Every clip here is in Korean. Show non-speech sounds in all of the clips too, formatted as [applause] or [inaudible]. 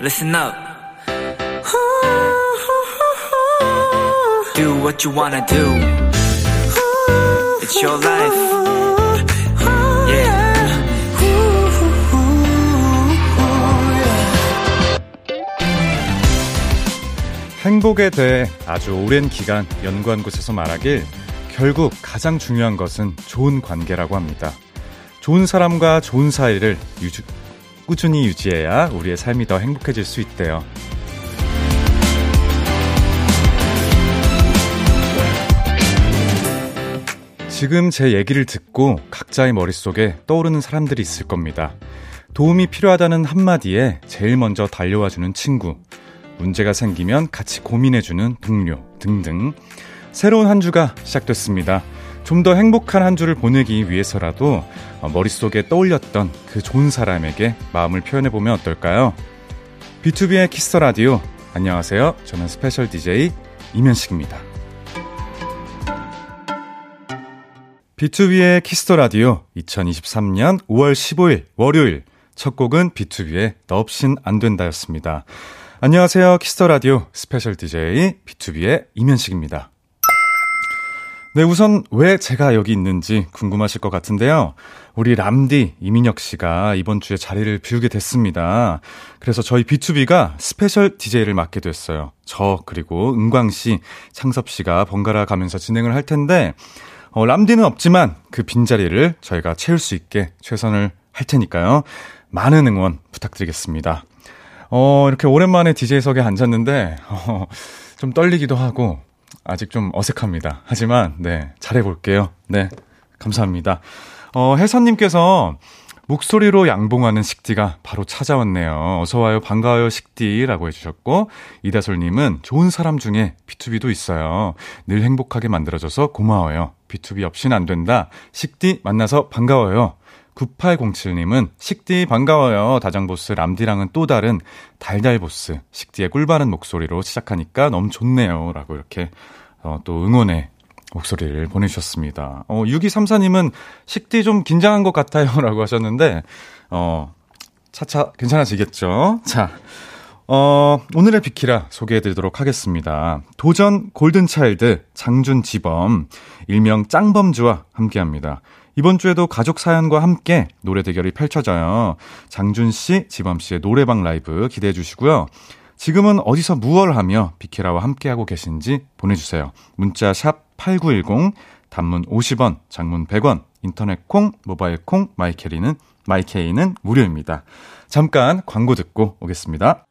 listen up. Do what you wanna do. It's your life. Yeah. 행복에 대해 아주 오랜 기간 연구한 곳에서 말하길 결국 가장 중요한 것은 좋은 관계라고 합니다. 좋은 사람과 좋은 사이를 유주, 꾸준히 유지해야 우리의 삶이 더 행복해질 수 있대요. 지금 제 얘기를 듣고 각자의 머릿속에 떠오르는 사람들이 있을 겁니다. 도움이 필요하다는 한마디에 제일 먼저 달려와주는 친구, 문제가 생기면 같이 고민해주는 동료 등등. 새로운 한 주가 시작됐습니다. 좀 더 행복한 한 주를 보내기 위해서라도 머릿속에 떠올렸던 그 좋은 사람에게 마음을 표현해보면 어떨까요? 비투비의 Kiss the Radio. 안녕하세요. 저는 스페셜 DJ 임현식입니다. 비투비의 Kiss the Radio 2023년 5월 15일 월요일 첫 곡은 비투비의 너 없인 안 된다였습니다. 안녕하세요. Kiss the Radio 스페셜 DJ 비투비의 임현식입니다. 네, 우선 왜 제가 여기 있는지 궁금하실 것 같은데요. 우리 람디 이민혁 씨가 이번 주에 자리를 비우게 됐습니다. 그래서 저희 B2B가 스페셜 DJ를 맡게 됐어요. 저 그리고 은광 씨, 창섭 씨가 번갈아 가면서 진행을 할 텐데 어, 람디는 없지만 그 빈자리를 저희가 채울 수 있게 최선을 할 테니까요. 많은 응원 부탁드리겠습니다. 어, 이렇게 오랜만에 DJ석에 앉았는데, [laughs] 어, 좀 떨리기도 하고, 아직 좀 어색합니다. 하지만, 네, 잘해볼게요. 네, 감사합니다. 어, 혜선님께서 목소리로 양봉하는 식디가 바로 찾아왔네요. 어서와요, 반가워요, 식디라고 해주셨고, 이다솔님은 좋은 사람 중에 B2B도 있어요. 늘 행복하게 만들어줘서 고마워요. B2B 없이는 안 된다. 식디 만나서 반가워요. 9807님은 식디 반가워요. 다장보스 람디랑은 또 다른 달달보스 식디의 꿀바른 목소리로 시작하니까 너무 좋네요. 라고 이렇게 어, 또 응원의 목소리를 보내주셨습니다. 어, 6234님은 식디 좀 긴장한 것 같아요. [laughs] 라고 하셨는데, 어, 차차 괜찮아지겠죠? 자, 어, 오늘의 비키라 소개해드리도록 하겠습니다. 도전 골든차일드 장준지범, 일명 짱범주와 함께 합니다. 이번 주에도 가족 사연과 함께 노래 대결이 펼쳐져요. 장준 씨, 지범 씨의 노래방 라이브 기대해 주시고요. 지금은 어디서 무얼 하며 비키라와 함께하고 계신지 보내주세요. 문자 샵 8910, 단문 50원, 장문 100원, 인터넷 콩, 모바일 콩, 마이케리는, 마이케이는 무료입니다. 잠깐 광고 듣고 오겠습니다.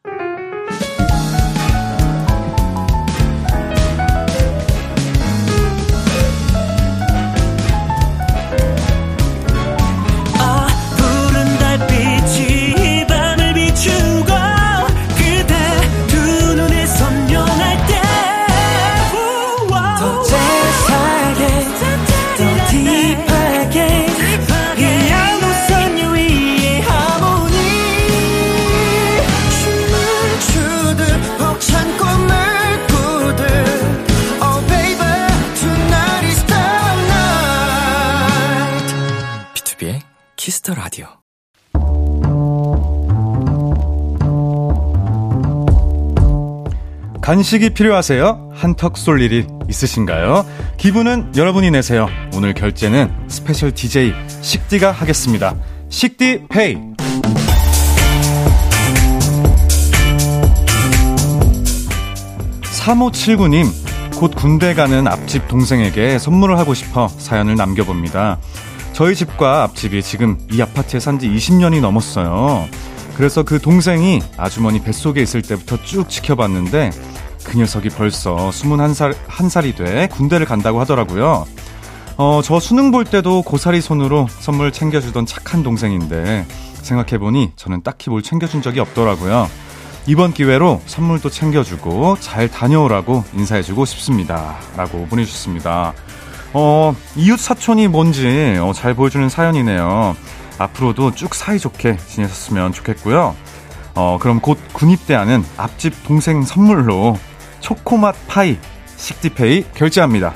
Kiss the Radio. 간식이 필요하세요? 한턱 쏠 일이 있으신가요? 기분은 여러분이 내세요. 오늘 결제는 스페셜 DJ 식디가 하겠습니다. 식디 페이. 3579님, 곧 군대 가는 앞집 동생에게 선물을 하고 싶어 사연을 남겨봅니다. 저희 집과 앞집이 지금 이 아파트에 산 지 20년이 넘었어요. 그래서 그 동생이 아주머니 뱃속에 있을 때부터 쭉 지켜봤는데 그 녀석이 벌써 21살, 한 살이 돼 군대를 간다고 하더라고요. 어, 저 수능 볼 때도 고사리 손으로 선물 챙겨주던 착한 동생인데 생각해보니 저는 딱히 뭘 챙겨준 적이 없더라고요. 이번 기회로 선물도 챙겨주고 잘 다녀오라고 인사해주고 싶습니다. 라고 보내주셨습니다. 어, 이웃 사촌이 뭔지 어, 잘 보여주는 사연이네요. 앞으로도 쭉 사이좋게 지내셨으면 좋겠고요. 어, 그럼 곧 군입대하는 앞집 동생 선물로 초코맛 파이 식디페이 결제합니다.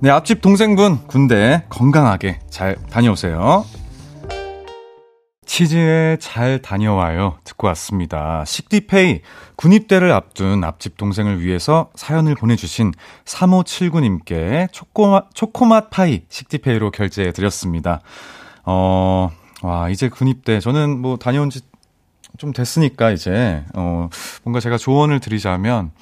네, 앞집 동생분 군대 건강하게 잘 다녀오세요. 치즈에 잘 다녀와요. 듣고 왔습니다. 식디페이 군입대를 앞둔 앞집 동생을 위해서 사연을 보내주신 3579님께 초코맛, 초코맛 파이 식디페이로 결제해 드렸습니다. 어, 와, 이제 군입대. 저는 뭐 다녀온 지 좀 됐으니까 이제, 어, 뭔가 제가 조언을 드리자면,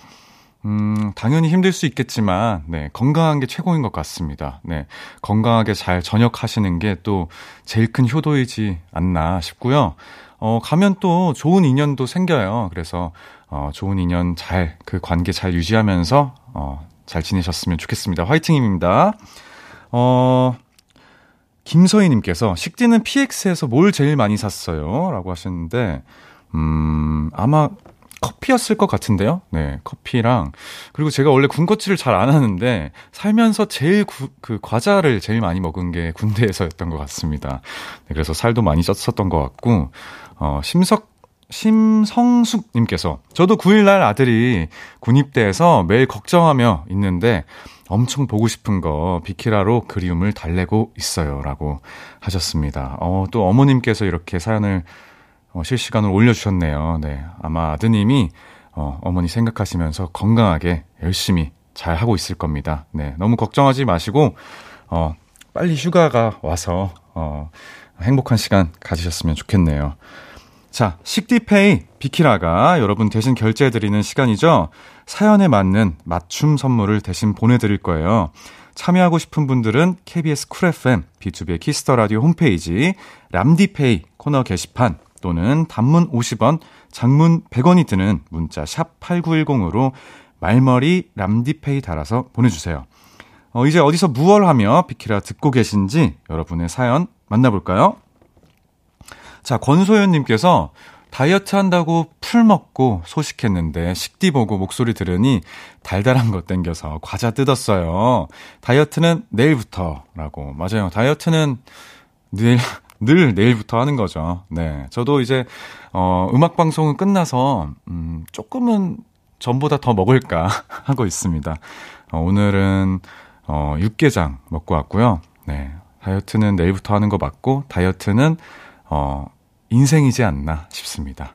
음, 당연히 힘들 수 있겠지만, 네, 건강한 게 최고인 것 같습니다. 네, 건강하게 잘 전역하시는 게 또 제일 큰 효도이지 않나 싶고요. 어, 가면 또 좋은 인연도 생겨요. 그래서, 어, 좋은 인연 잘, 그 관계 잘 유지하면서, 어, 잘 지내셨으면 좋겠습니다. 화이팅입니다. 어, 김서희님께서, 식디는 PX에서 뭘 제일 많이 샀어요? 라고 하셨는데, 음, 아마 커피였을 것 같은데요. 네, 커피랑 그리고 제가 원래 군것질을 잘 안 하는데 살면서 제일 구, 그 과자를 제일 많이 먹은 게 군대에서였던 것 같습니다. 네, 그래서 살도 많이 쪘었던 것 같고 어 심석 심성숙님께서 저도 9일날 아들이 군입대에서 매일 걱정하며 있는데 엄청 보고 싶은 거 비키라로 그리움을 달래고 있어요라고 하셨습니다. 어, 또 어머님께서 이렇게 사연을 어, 실시간으로 올려주셨네요. 네. 아마 아드님이 어, 어머니 생각하시면서 건강하게 열심히 잘 하고 있을 겁니다. 네. 너무 걱정하지 마시고, 어, 빨리 휴가가 와서, 어, 행복한 시간 가지셨으면 좋겠네요. 자, 식디페이 비키라가 여러분 대신 결제해드리는 시간이죠. 사연에 맞는 맞춤 선물을 대신 보내드릴 거예요. 참여하고 싶은 분들은 KBS Cool FM, 비투비의 Kiss the Radio 홈페이지, 람디페이 코너 게시판, 또는 단문 50원, 장문 100원이 드는 문자 샵 8910으로 말머리 람디페이 달아서 보내주세요. 어, 이제 어디서 무얼 하며 비키라 듣고 계신지 여러분의 사연 만나볼까요? 자, 권소연님께서 다이어트 한다고 풀 먹고 소식했는데 식디 보고 목소리 들으니 달달한 거 땡겨서 과자 뜯었어요. 다이어트는 내일부터라고. 맞아요. 다이어트는 내일 늘 내일부터 하는 거죠. 네. 저도 이제, 어, 음악방송은 끝나서, 음, 조금은 전보다 더 먹을까 [laughs] 하고 있습니다. 어, 오늘은, 어, 육개장 먹고 왔고요. 네. 다이어트는 내일부터 하는 거 맞고, 다이어트는, 어, 인생이지 않나 싶습니다.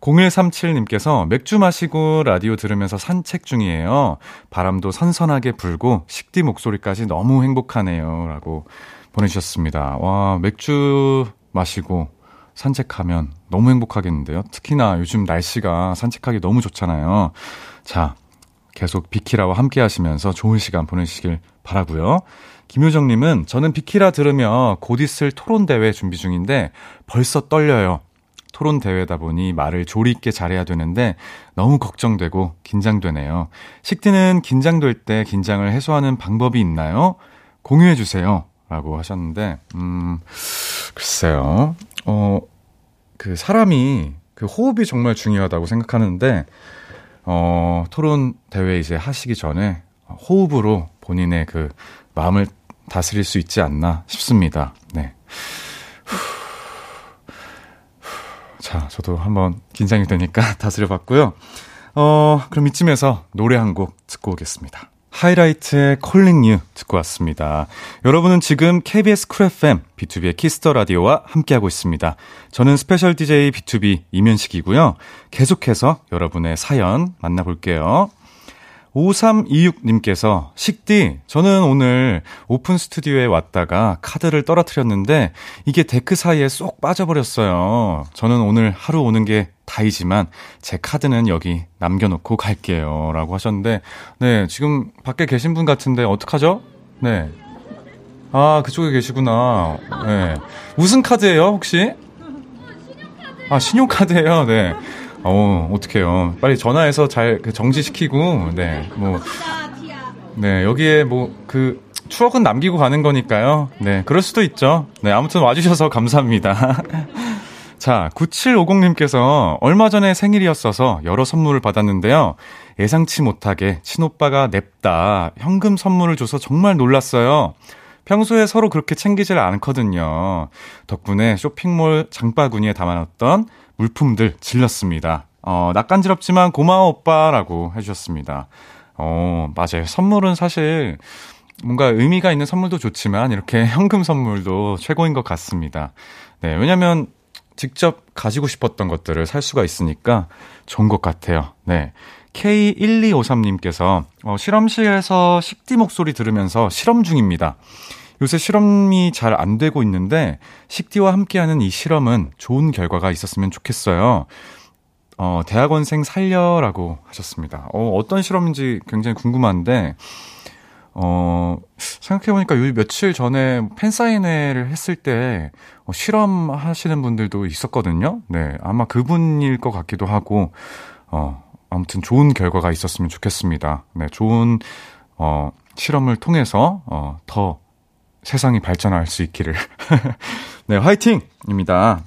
0137님께서 맥주 마시고 라디오 들으면서 산책 중이에요. 바람도 선선하게 불고 식디 목소리까지 너무 행복하네요. 라고 보내주셨습니다. 와, 맥주 마시고 산책하면 너무 행복하겠는데요. 특히나 요즘 날씨가 산책하기 너무 좋잖아요. 자, 계속 비키라와 함께 하시면서 좋은 시간 보내시길 바라고요. 김효정님은 저는 비키라 들으며 곧 있을 토론 대회 준비 중인데 벌써 떨려요. 토론 대회다 보니 말을 조리 있게 잘해야 되는데 너무 걱정되고 긴장되네요. 식디는 긴장될 때 긴장을 해소하는 방법이 있나요? 공유해 주세요. 라고 하셨는데, 음, 글쎄요. 어, 그 사람이 그 호흡이 정말 중요하다고 생각하는데, 어, 토론 대회 이제 하시기 전에 호흡으로 본인의 그 마음을 다스릴 수 있지 않나 싶습니다. 네. [sighs] 자, 저도 한번 긴장이 되니까 [laughs] 다스려 봤고요. 어, 그럼 이쯤에서 노래 한 곡 듣고 오겠습니다. 하이라이트의 Calling You 듣고 왔습니다. 여러분은 지금 KBS 쿨 FM B2B의 키스터 라디오와 함께하고 있습니다. 저는 스페셜 DJ 비투비 임현식이고요. 계속해서 여러분의 사연 만나볼게요. 5326님께서 식디 저는 오늘 오픈 스튜디오에 왔다가 카드를 떨어뜨렸는데 이게 데크 사이에 쏙 빠져버렸어요. 저는 오늘 하루 오는 게 다이지만 제 카드는 여기 남겨놓고 갈게요. 라고 하셨는데 네 지금 밖에 계신 분 같은데 어떡하죠? 네. 아 그쪽에 계시구나. 네. 무슨 카드예요 혹시? 아 신용카드예요. 네. 어, 어떡해요. 빨리 전화해서 잘그 정지시키고, 네, 뭐. 네, 여기에 뭐, 그, 추억은 남기고 가는 거니까요. 네, 그럴 수도 있죠. 네, 아무튼 와주셔서 [laughs] 감사합니다. [laughs] 자, 9750님께서 얼마 전에 생일이었어서 여러 선물을 받았는데요. 예상치 못하게 친오빠가 냅다 현금 선물을 줘서 정말 놀랐어요. 평소에 서로 그렇게 챙기질 않거든요. 덕분에 쇼핑몰 장바구니에 담아놨던 물품들 질렀습니다. 어, 낯간지럽지만 고마워 오빠라고 해주셨습니다. 어, 맞아요. 선물은 사실 뭔가 의미가 있는 선물도 좋지만 이렇게 [laughs] 현금 선물도 최고인 것 같습니다. 네, 왜냐면 직접 가지고 싶었던 것들을 살 수가 있으니까 좋은 것 같아요. 네. K1253님께서 어, 실험실에서 식디 목소리 들으면서 실험 중입니다. 요새 실험이 잘 안 되고 있는데 식디와 함께하는 이 실험은 좋은 결과가 있었으면 좋겠어요. 어, 대학원생 살려라고 하셨습니다. 어, 어떤 실험인지 굉장히 궁금한데 어, 생각해보니까 요 며칠 전에 팬사인회를 했을 때 어, 실험하시는 분들도 있었거든요. 네. 아마 그분일 것 같기도 하고, 어, 아무튼 좋은 결과가 있었으면 좋겠습니다. 네. 좋은, 어, 실험을 통해서, 어, 더 세상이 발전할 수 있기를. [laughs] 네. 화이팅입니다.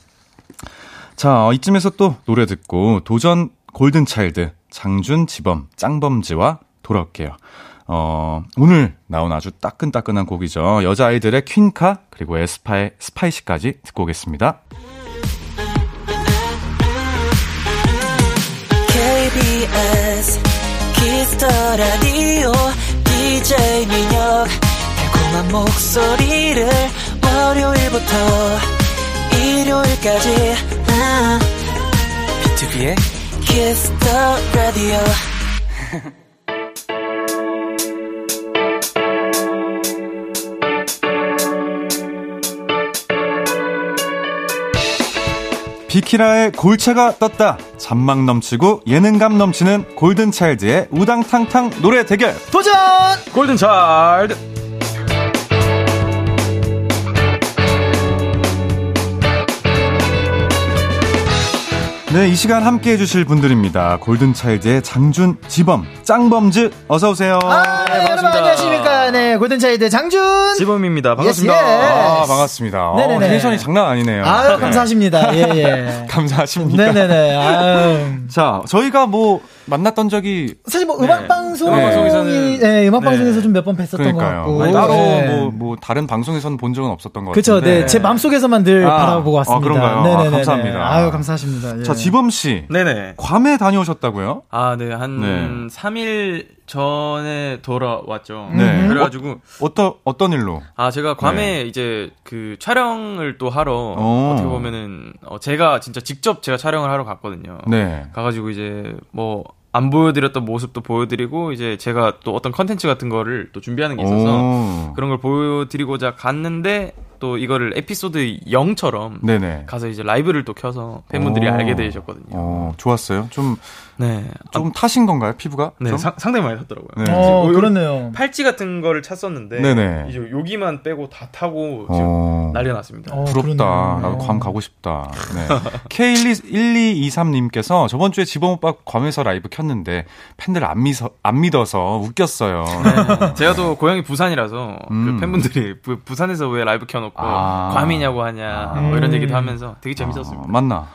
자, 어, 이쯤에서 또 노래 듣고 도전 골든차일드 장준 지범 짱범즈와 돌아올게요. 어, 오늘 나온 아주 따끈따끈한 곡이죠. 여자아이들의 퀸카, 그리고 에스파의 스파이시까지 듣고 오겠습니다. KBS 키스터 라디오 목소리를 월요일부터 일요일까지 아, B2B의 키스터 라디오 비키라의 골차가 떴다. 잔망 넘치고 예능감 넘치는 골든차일드의 우당탕탕 노래 대결. 도전! 골든 차일드. 네, 이 시간 함께 해주실 분들입니다. 골든차일드의 장준, 지범, 짱범즈, 어서오세요. 아, 네, 여러분 안녕하십니까. 네, 골든차이드 장준. 지범입니다. 반갑습니다. Yes, yes. 아, 반갑습니다. 어, 네네네. 텐션이 장난 아니네요. 아유, 네. 감사하십니다. 예, 예. [laughs] 감사하십니다. 네네네. 아유. 자, 저희가 뭐 만났던 적이 사실 뭐 음악 방송이 음악 방송에서는- 네, 음악 네. 방송에서 좀 몇 번 뵀었던 것 그러니까요. 같고. 아니, 따로 네. 뭐, 뭐 다른 방송에서는 본 적은 없었던 것 그쵸, 같은데. 네. 제 마음속에서만 늘 아, 바라보고 아, 왔습니다. 그런가요? 아, 네네네. 감사합니다. 아유, 감사하십니다. 예. 자, 지범 씨. 네네. 괌에 다녀오셨다고요? 아, 네. 한 네. 3일 전에 돌아왔죠. 네. 그래가지고, 어 떤 어떤 일로? 아, 제가 괌에 네. 이제 그 촬영을 또 하러, 오. 어떻게 보면은, 어, 제가 진짜 직접 제가 촬영을 하러 갔거든요. 네. 가가지고 이제 뭐, 안 보여드렸던 모습도 보여드리고, 이제 제가 또 어떤 컨텐츠 같은 거를 또 준비하는 게 있어서, 오. 그런 걸 보여드리고자 갔는데, 또 이거를 에피소드 0처럼 네네. 가서 이제 라이브를 또 켜서 팬분들이 오. 알게 되셨거든요. 어, 좋았어요. 좀, 네. 좀 타신 건가요, 피부가? 네, 좀? 상, 상당히 많이 탔더라고요. 네. 어, 요- 그렇네요. 팔찌 같은 거를 찼었는데 네네. 이제 여기만 빼고 다 타고 지금 어. 난리가 났습니다. 어, 부럽다. 그러네요. 나도 괌 가고 싶다. 네. [laughs] K1223님께서 저번 주에 지범 오빠 괌에서 라이브 켰는데 팬들 안, 미서, 안 믿어서 웃겼어요. 네. [laughs] 제가 또 고향이 부산이라서 음. 그 팬분들이 부, 부산에서 왜 라이브 켜놓고 아. 괌이냐고 하냐 뭐 이런 얘기도 하면서 되게 재밌었습니다. 어, 맞나?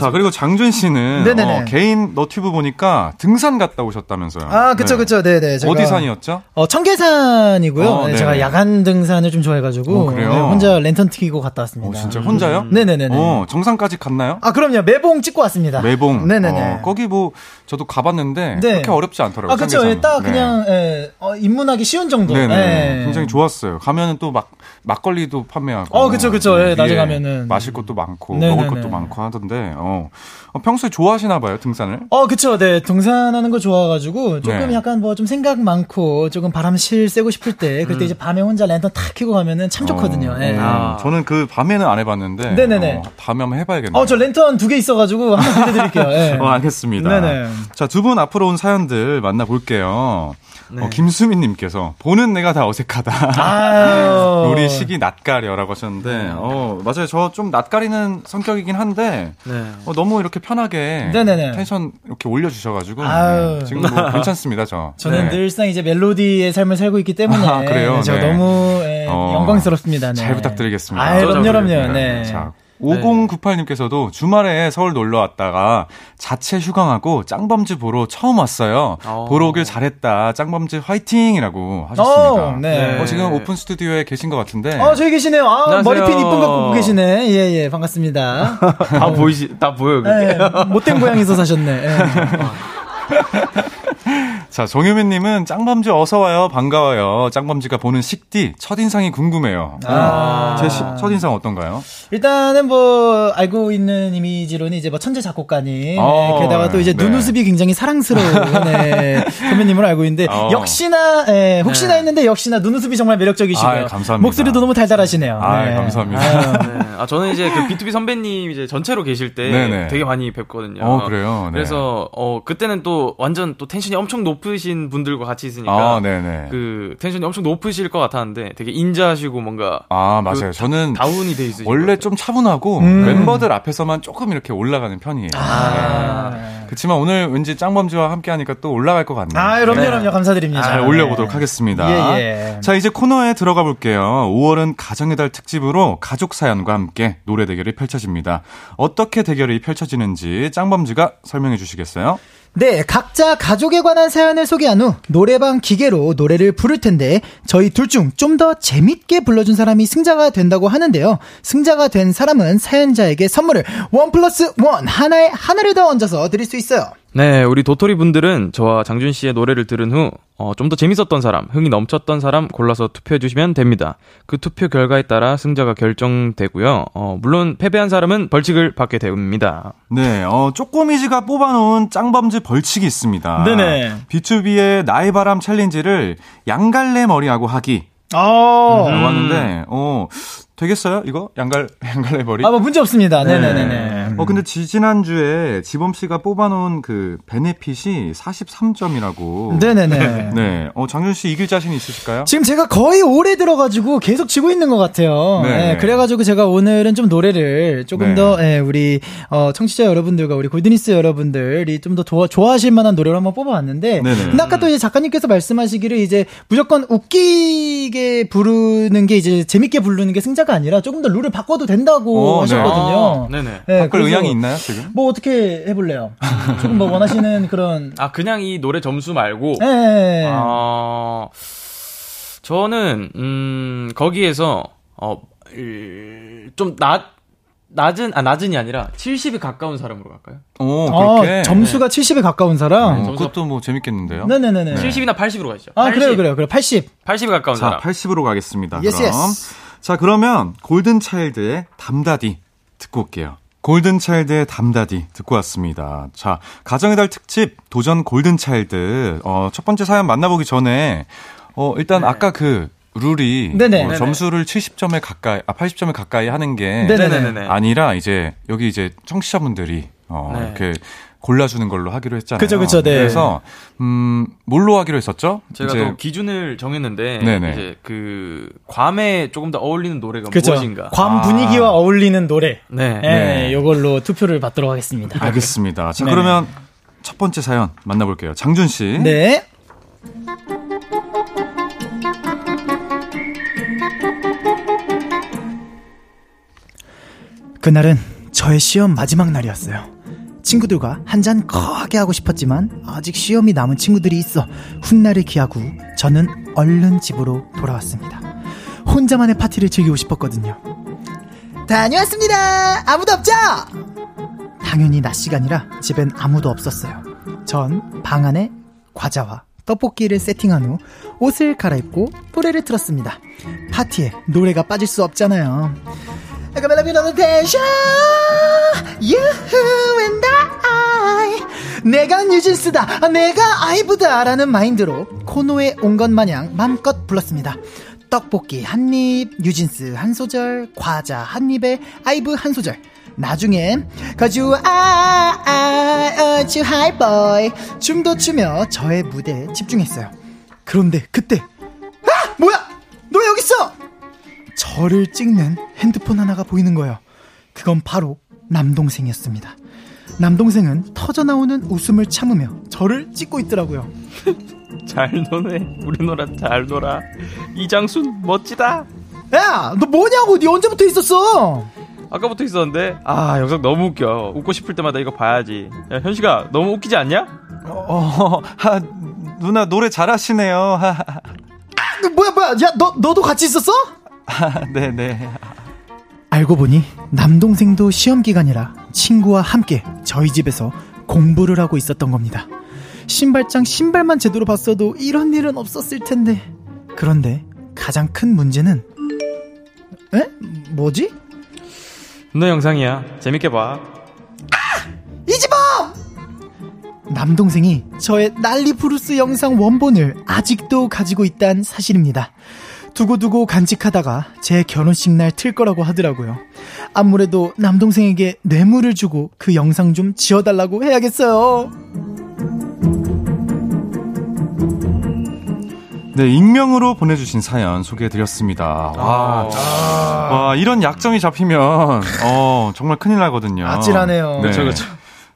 자. 그리고 장준 씨는 네네네. 어, 개인 너튜브 보니까 등산 갔다 오셨다면서요. 아, 그쵸, 네. 그쵸. 네네. 제가 어디 산이었죠? 어, 청계산이고요. 어, 네, 네네. 제가 야간 등산을 좀 좋아해가지고. 어, 그래요? 네, 혼자 랜턴 튀기고 갔다 어, 왔습니다. 진짜 혼자요? 네네네네. 어, 정상까지 갔나요? 아, 그럼요. 매봉 찍고 왔습니다. 매봉. 네네네. 어, 거기 뭐 저도 가봤는데 네. 그렇게 어렵지 않더라고요. 아. 청계산은. 예, 딱 네. 그냥, 예, 어, 입문하기 쉬운 정도. 네네. 예. 굉장히 좋았어요. 가면은 또 막 막걸리도 판매하고. 어, 그쵸, 그쵸. 예, 낮에 위에 가면은. 마실 것도 많고 네네네. 먹을 것도 많고 하던데. 어. 어, 평소에 좋아하시나 봐요 등산을. 어, 그쵸. 네. 등산하는 거 좋아가지고, 조금 네. 약간 뭐 좀 생각 많고, 조금 바람 실 쐬고 싶을 때, 그때 이제 밤에 혼자 랜턴 탁 켜고 가면은 참 좋거든요. 예. 어, 아. 저는 그 밤에는 안 해봐는데. 네네네. 어, 다음에 한번 해봐야겠네요. 어, 저 랜턴 두 개 있어가지고, 한번 보내드릴게요. 예. [laughs] 어, 알겠습니다. 네네. 자, 두 분 앞으로 온 사연들 만나볼게요. 네. 어, 김수민님께서 보는 내가 다 어색하다. [laughs] 우리 시기 낯가려라고 하셨는데, 어, 맞아요. 저 좀 낯가리는 성격이긴 한데, 네. 어, 너무 이렇게 편하게 네네네. 텐션 이렇게 올려주셔가지고 아유. 네, 지금 뭐 [laughs] 괜찮습니다 저. 저는 네. 늘상 이제 멜로디의 삶을 살고 있기 때문에 아, 그래요? 제가 네. 너무 예, 어, 영광스럽습니다. 네. 잘 부탁드리겠습니다. 아, 그럼요, 그럼요. 네. 네. 자, 5098님께서도 주말에 서울 놀러 왔다가 자체 휴강하고 짱범즈 보러 처음 왔어요. 어. 보러 오길 잘했다. 짱범즈 화이팅이라고 하셨습니다. 어, 네. 어, 지금 오픈 스튜디오에 계신 것 같은데. 어, 저기 계시네요. 아. 머리핀 이쁜 거 꽂고 계시네. 예, 예, 반갑습니다. [laughs] 다 보이시, 다 보여, 그게. 예, 못된 고향에서 사셨네. 예. [laughs] 자, 정유민님은 짱범즈 어서와요. 반가워요. 짱범즈가 보는 식디, 첫인상이 궁금해요. 아. 제 시- 첫인상 어떤가요? 일단은 뭐 알고 있는 이미지로는 이제 뭐 천재 작곡가님 어, 네, 게다가 또 이제 네. 눈웃음이 굉장히 사랑스러운 네, [laughs] 선배님으로 알고 있는데 어. 역시나 예, 혹시나 네. 했는데 역시나 눈웃음이 정말 매력적이시고요. 아이, 감사합니다. 목소리도 너무 달달하시네요. 네. 감사합니다. 아유. 네. 아 저는 이제 그 B2B 선배님 이제 전체로 계실 때 네네. 되게 많이 뵙거든요. 어, 그래요? 네. 그래서 어 그때는 또 완전 또 텐션이 엄청 높으신 분들과 같이 있으니까 아, 네네. 그 텐션이 엄청 높으실 것 같았는데 되게 인자하시고 뭔가 아, 맞아요. 그 저는 다운이 돼 있으시고 원래 좀 차분하고 음. 멤버들 앞에서만 조금 이렇게 올라가는 편이에요. 아. 네. 그렇지만 오늘 왠지 짱범지와 함께 하니까 또 올라갈 것 같네요. 아, 그럼요, 네. 그럼요. 감사드립니다. 잘 올려보도록 하겠습니다. 예, 예. 자, 이제 코너에 들어가 볼게요. 5월은 가정의 달 특집으로 가족 사연과 함께 노래 대결이 펼쳐집니다. 어떻게 대결이 펼쳐지는지 짱범지가 설명해 주시겠어요? 네, 각자 가족에 관한 사연을 소개한 후 노래방 기계로 노래를 부를 텐데 저희 둘 중 좀 더 재밌게 불러준 사람이 승자가 된다고 하는데요. 승자가 된 사람은 사연자에게 선물을 원 플러스 원 하나에 하나를 더 얹어서 드릴 수 있어요. 네, 우리 도토리 분들은 저와 장준 씨의 노래를 들은 후, 어, 좀 더 재밌었던 사람, 흥이 넘쳤던 사람 골라서 투표해 주시면 됩니다. 그 투표 결과에 따라 승자가 결정되고요. 어, 물론 패배한 사람은 벌칙을 받게 됩니다. 네, 어, 쪼꼬미지가 뽑아놓은 짱범즈 벌칙이 있습니다. 네네. B2B의 나의 바람 챌린지를 양갈래 머리하고 하기. 어. 라고 하는데, 어, 되겠어요? 이거? 양갈, [laughs] 양갈래 머리? 아, 뭐 문제 없습니다. 네 네네네. 어, 근데 지, 지난 주에 지범 씨가 뽑아놓은 그 베네핏이 43점이라고. 네 네 네. 네. 어, 장준 씨 이길 자신 있으실까요? 지금 제가 거의 오래 들어가지고 계속 지고 있는 것 같아요. 네. 네, 그래가지고 제가 오늘은 좀 노래를 조금 네. 더 예, 우리 어, 청취자 여러분들과 우리 골드니스 여러분들이 좀 더 좋아하실 만한 노래를 한번 뽑아왔는데 네네. 근데 아까 또 이제 작가님께서 말씀하시기를 이제 무조건 웃기게 부르는 게 이제 재밌게 부르는 게 승자 가 아니라 조금 더 룰을 바꿔도 된다고 어, 네. 하셨거든요. 아, 네네. 네, 바꿀 의향이 있나요, 지금? 뭐 어떻게 해볼래요? 조금 뭐 원하시는 [laughs] 그런 아, 그냥 이 노래 점수 말고. 예. 어, 저는, 음, 거기에서, 어, 일- 좀 낮, 낮은, 아, 낮은이 아니라 70이 가까운 사람으로 갈까요? 오, 어, 그렇게. 점수가 70에 가까운 사람. 어, 그것도 뭐 재밌겠는데요? 네 네 네 네. 70이나 80으로 가시죠. 아 80, 그래요 그래요 그래요 80. 80이 가까운 자, 사람. 80으로 가겠습니다. Yes, 그럼. yes. 자, 그러면 골든차일드의 담다디 듣고 올게요. 골든차일드의 담다디 듣고 왔습니다. 자, 가정의 달 특집 도전 골든차일드. 어, 첫 번째 사연 만나보기 전에 어, 일단 아까 그 룰이 네네. 어, 네네. 점수를 70점에 가까이 아 80점에 가까이 하는 게. 네네네. 아니라 이제 여기 이제 청취자분들이 어, 네. 이렇게 골라주는 걸로 하기로 했잖아요. 그쵸, 그쵸, 네. 그래서 음 뭘로 하기로 했었죠? 제가 이제 또 기준을 정했는데 네네. 이제 그 괌에 조금 더 어울리는 노래가 그죠. 무엇인가. 괌 아. 분위기와 어울리는 노래. 네. 예, 네. 요걸로 투표를 받도록 하겠습니다. 알겠습니다. 자, 네네. 그러면 첫 번째 사연 만나볼게요. 장준 씨. 네. 그날은 저의 시험 마지막 날이었어요. 친구들과 한잔 거하게 하고 싶었지만 아직 시험이 남은 친구들이 있어 훗날을 기하고 저는 얼른 집으로 돌아왔습니다. 혼자만의 파티를 즐기고 싶었거든요. 다녀왔습니다. 아무도 없죠? 당연히 낮 시간이라 집엔 아무도 없었어요. 전 방 안에 과자와 떡볶이를 세팅한 후 옷을 갈아입고 노래를 틀었습니다. 파티에 노래가 빠질 수 없잖아요. Melody on the tension, you and I. 내가 뉴진스다, 내가 아이브다 라는 마인드로 코노에 온 것 마냥 맘껏 불렀습니다. 떡볶이 한 입, 뉴진스 한 소절, 과자 한 입에 아이브 한 소절. you are too hype boy 춤도 추며 저의 무대에 집중했어요. 그런데 그때 아! 뭐야! 너 여기 있어! 저를 찍는 핸드폰 하나가 보이는 거예요. 그건 바로 남동생이었습니다. 남동생은 터져나오는 웃음을 참으며 저를 찍고 있더라고요. [laughs] 잘 노네. 우리 노라 잘 놀아. 이장순 멋지다. 야, 너 뭐냐고? 니 언제부터 있었어? 아까부터 있었는데 아 영상 너무 웃겨. 웃고 싶을 때마다 이거 봐야지. 야 현식아 너무 웃기지 않냐? 어, 하, 누나 노래 잘하시네요. 하, [laughs] 아, 뭐야, 뭐야? 야, 너, 너도 같이 있었어? 하, [laughs] 네네. 알고 보니 남동생도 시험 기간이라 친구와 함께 저희 집에서 공부를 하고 있었던 겁니다. 신발장 신발만 제대로 봤어도 이런 일은 없었을 텐데. 그런데 가장 큰 문제는 에? 뭐지? 너 영상이야. 재밌게 봐. 이지범! 남동생이 저의 난리 브루스 영상 원본을 아직도 가지고 있다는 사실입니다. 두고두고 간직하다가 제 결혼식 날 틀 거라고 하더라고요. 아무래도 남동생에게 뇌물을 주고 그 영상 좀 지워달라고 해야겠어요. 네, 익명으로 보내주신 사연 소개해드렸습니다. 와, 와, 이런 약점이 잡히면, 어, 정말 큰일 나거든요. 아찔하네요. 네. 그쵸, 그쵸.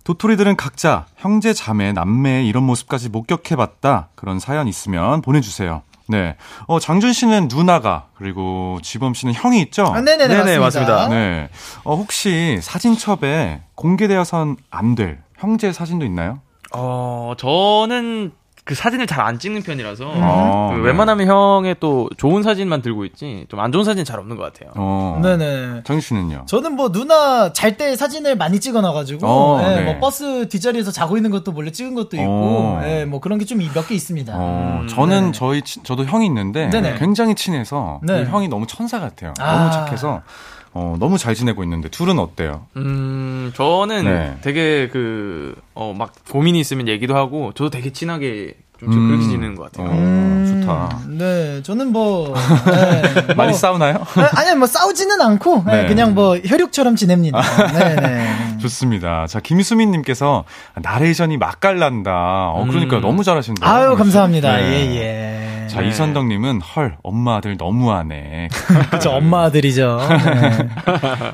도토리들은 각자 형제, 자매, 남매의 이런 모습까지 목격해봤다. 그런 사연 있으면 보내주세요. 네. 어, 장준 씨는 누나가, 그리고 지범 씨는 형이 있죠? 아, 네네네, 네네, 맞습니다. 맞습니다. 네. 어, 혹시 사진첩에 공개되어선 안 될 형제 사진도 있나요? 어, 저는 그 사진을 잘 안 찍는 편이라서 어, 그 네. 웬만하면 형의 또 좋은 사진만 들고 있지 좀 안 좋은 사진 잘 없는 것 같아요. 어. 네네. 장준 씨는요? 저는 뭐 누나 잘 때 사진을 많이 찍어놔가지고 어, 예, 네. 뭐 버스 뒷자리에서 자고 있는 것도 몰래 찍은 것도 있고 어. 예, 뭐 그런 게 좀 몇 개 있습니다. 어, 음, 저는 네네. 저희 친- 저도 형이 있는데 네네. 굉장히 친해서 네. 그 형이 너무 천사 같아요. 아. 너무 착해서 어, 너무 잘 지내고 있는데 둘은 어때요? 음, 저는 네. 되게 그, 어, 막 고민이 있으면 얘기도 하고, 저도 되게 친하게 좀, 좀 음. 그렇게 지내는 것 같아요. 어, 좋다. 네, 저는 뭐 네, [laughs] 많이 뭐, 싸우나요? 네, 아니 뭐 싸우지는 않고 네, 네. 그냥 뭐 혈육처럼 지냅니다. 네, 네. [laughs] 좋습니다. 자, 김수민님께서 나레이션이 맛깔난다. 어, 그러니까 음. 너무 잘하신다. 아유 감사합니다. 네. 예 예. 자, 이선덕님은 헐, 엄마 아들 너무하네. [laughs] 그쵸 엄마 아들이죠.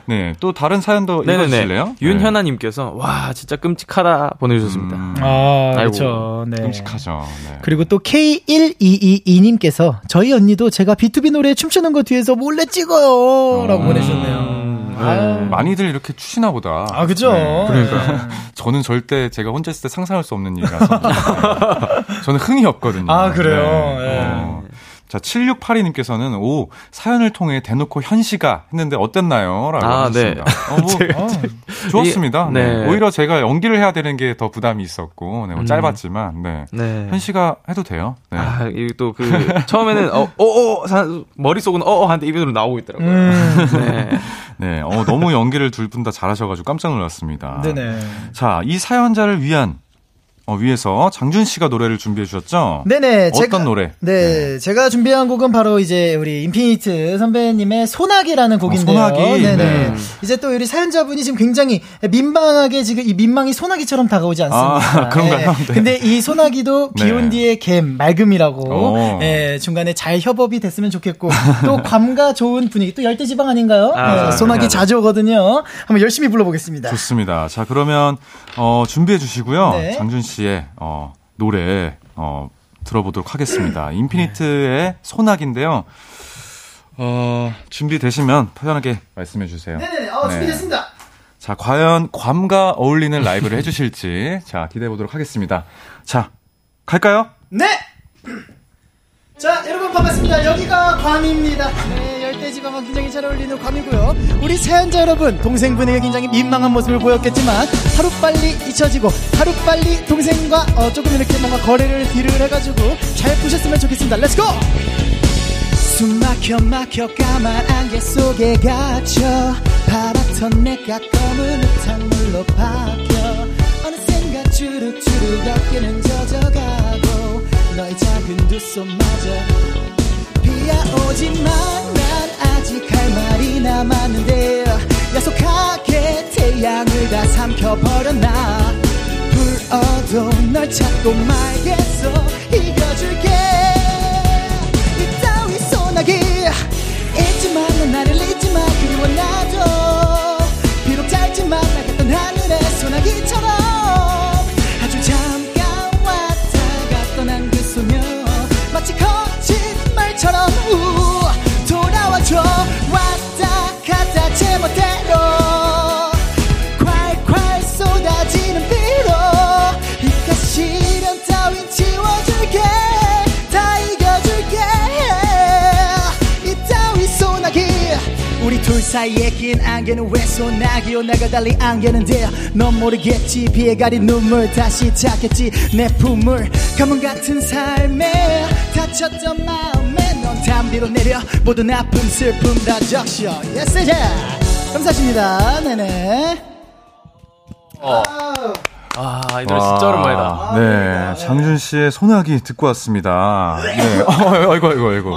네. 네, 또 다른 사연도 읽어주실래요? 윤현아님께서, 와, 진짜 끔찍하다 보내주셨습니다. 음, 아 그렇죠. 네. 끔찍하죠. 네. 그리고 또 K1222님께서 저희 언니도 제가 B2B 노래 춤추는 거 뒤에서 몰래 찍어요. 라고 음. 보내주셨네요. 음, 아유. 많이들 이렇게 추시나 보다. 아, 그죠? 네. 그러니까. 저는 절대 제가 혼자 있을 때 상상할 수 없는 일이라서. [laughs] 저는 흥이 없거든요. 아, 그래요? 예. 어. 자, 7682님께서는, 오, 사연을 통해 대놓고 현시가 했는데 어땠나요? 라고 아, 하셨습니다. 어, 뭐, 어, [laughs] 좋았습니다. 이- 네. 네. 오히려 제가 연기를 해야 되는 게 더 부담이 있었고, 네, 뭐 음. 짧았지만, 네. 네. 현시가 해도 돼요. 네. 아, 이게 또 그, 처음에는, 어, 어, 어, 사- 머릿속은 어, 어, 한데 입으로 나오고 있더라고요. 음, [laughs] 네. 네. 어, 너무 연기를 둘 분 다 잘하셔가지고 깜짝 놀랐습니다. 네네. 자, 이 사연자를 위한, 어, 위해서 장준 씨가 노래를 준비해 주셨죠? 네네. 어떤 제가- 노래? 네, 제가 준비한 곡은 바로 이제 우리 인피니트 선배님의 소나기라는 곡인데요. 소나기. 네네. 네. 이제 또 우리 사연자분이 지금 굉장히 민망하게 지금 이 민망이 소나기처럼 다가오지 않습니까? 아, [laughs] 그런가요? 네. 근데 이 소나기도 네. 비온 뒤의 갬, 맑음이라고, 오. 예, 중간에 잘 협업이 됐으면 좋겠고, 또 괌과 좋은 분위기, 또 열대지방 아닌가요? 아, 네, 소나기 네. 자주 오거든요. 한번 열심히 불러보겠습니다. 좋습니다. 자, 그러면, 어, 준비해 주시고요. 네. 장준 씨 의, 어, 노래, 어, 들어보도록 하겠습니다. 인피니트의 소나기인데요. 어, 준비되시면 편하게 말씀해 주세요. 네네네, 어, 준비됐습니다. 자, 과연 괌과 어울리는 라이브를 해주실지, 자, 기대해 보도록 하겠습니다. 자, 갈까요? 네! 자, 여러분 반갑습니다. 여기가 괌입니다. 네, 열대지방과 굉장히 잘 어울리는 괌이고요. 우리 사연자 여러분, 동생분에게 굉장히 민망한 모습을 보였겠지만, 하루빨리 잊혀지고, 하루빨리 동생과 어, 조금 이렇게 뭔가 거래를 deal을 해가지고, 잘 푸셨으면 좋겠습니다. Let's go! 숨 막혀 막혀 까만 안개 속에 갇혀 바랐던 내가 검은 흙탕 물로 바뀌어 어느샌가 주룩주룩 너의 두 손마저 비아오지만 난 아직 할 말이 남았는데 야속하게 태양을 다 삼켜버렸나. 불어도 널 찾고 말겠어. 이겨줄게 사이에 낀 안개는 왜 소나기요. 내가 달리 안개는데 넌 모르겠지. 비에 가린 눈물 다시 찾겠지. 내 품을 가뭄 같은 삶에 다쳤던 마음에 넌 단비로 내려. 모든 아픔 슬픔 다 적셔. Yes 예 감사합니다. 네네. 아, 이 노래 진짜 오랜만이다. 네, 장준 씨의 소나기 듣고 왔습니다. 네, [laughs] 어, 아이고, 아이고, 아이고.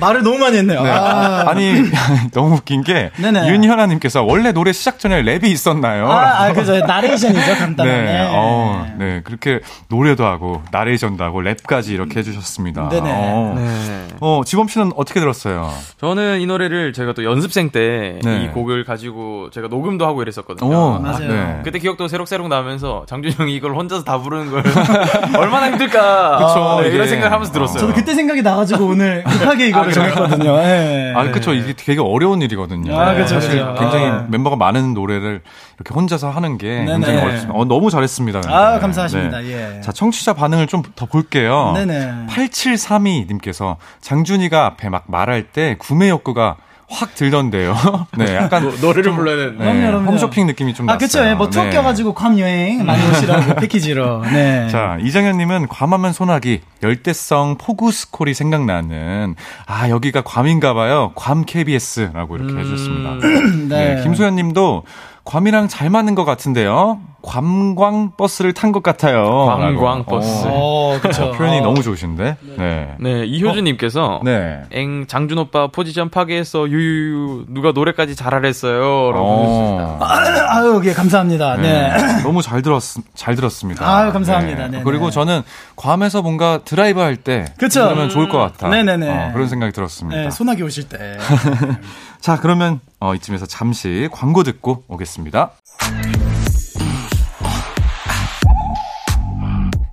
말을 너무 많이 했네요 네. 아, 아니, [laughs] 너무 웃긴 게, 네네. 윤현아님께서 원래 노래 시작 전에 랩이 있었나요? 아, 아 그죠 나레이션이죠 간단한 네, 어, 네, 그렇게 노래도 하고, 나레이션도 하고, 랩까지 이렇게 해주셨습니다. 네네. 어, 네. 어, 지범 씨는 어떻게 들었어요? 저는 이 노래를 제가 또 연습생 때이 네. 곡을 가지고 제가 녹음도 하고 이랬었거든요. 어, 맞아요. 네. 그때 기억도 새록새록 나면 서 장준 형이 이걸 혼자서 다 부르는 걸 [laughs] 얼마나 힘들까 그쵸, 네, 이런. 생각을 하면서 들었어요. 저도 그때 생각이 나가지고 오늘 [laughs] 급하게 이거를 아? 정했거든요. 예. 아, 그쵸. 이게 되게 어려운 일이거든요. 아, 그쵸, 사실 그쵸. 굉장히 아. 멤버가 많은 노래를 이렇게 혼자서 하는 게 네네. 굉장히 어렵습니다. 어, 너무 잘했습니다. 근데. 아, 감사하십니다. 예. 자, 청취자 반응을 좀 더 볼게요. 네네. 8732님께서 장준이가 앞에 막 말할 때 구매 욕구가 확 들던데요. [laughs] 네, 약간 노래를 불러야 되는데. 네, 그럼요, 그럼요. 홈쇼핑 느낌이 좀 아, 났어요. 그쵸. 예, 뭐 투어 네. 껴가지고 괌 여행 많이 오시라고 [laughs] 패키지로. 네. 자, 이정현님은 괌하면 소나기, 열대성 폭우 스콜이 생각나는, 아, 여기가 괌인가봐요. 괌 KBS라고 이렇게 해주셨습니다. [clears throat] 네. 네. 김소연 님도 괌이랑 잘 맞는 것 같은데요. 관광 버스를 탄 것 같아요. 관광. 버스. 어, 어, 그쵸. 표현이 어. 너무 좋으신데. 네. 네, 이효주님께서 네. 엥 장준 오빠 포지션 파괴했어 유유유 누가 노래까지 잘하랬어요. 라고 어. 아, 아유, 예, 감사합니다. 네. [clears throat] 너무 잘 들었, 잘 들었습니다. 아유, 감사합니다. 네네. 그리고 저는 괌에서 뭔가 드라이브 할 때. 그쵸. 그러면 좋을 것 같아. 네네네. 어, 그런 생각이 들었습니다. 네, 소나기 오실 때. [laughs] 자, 그러면 어, 이쯤에서 잠시 광고 듣고 오겠습니다.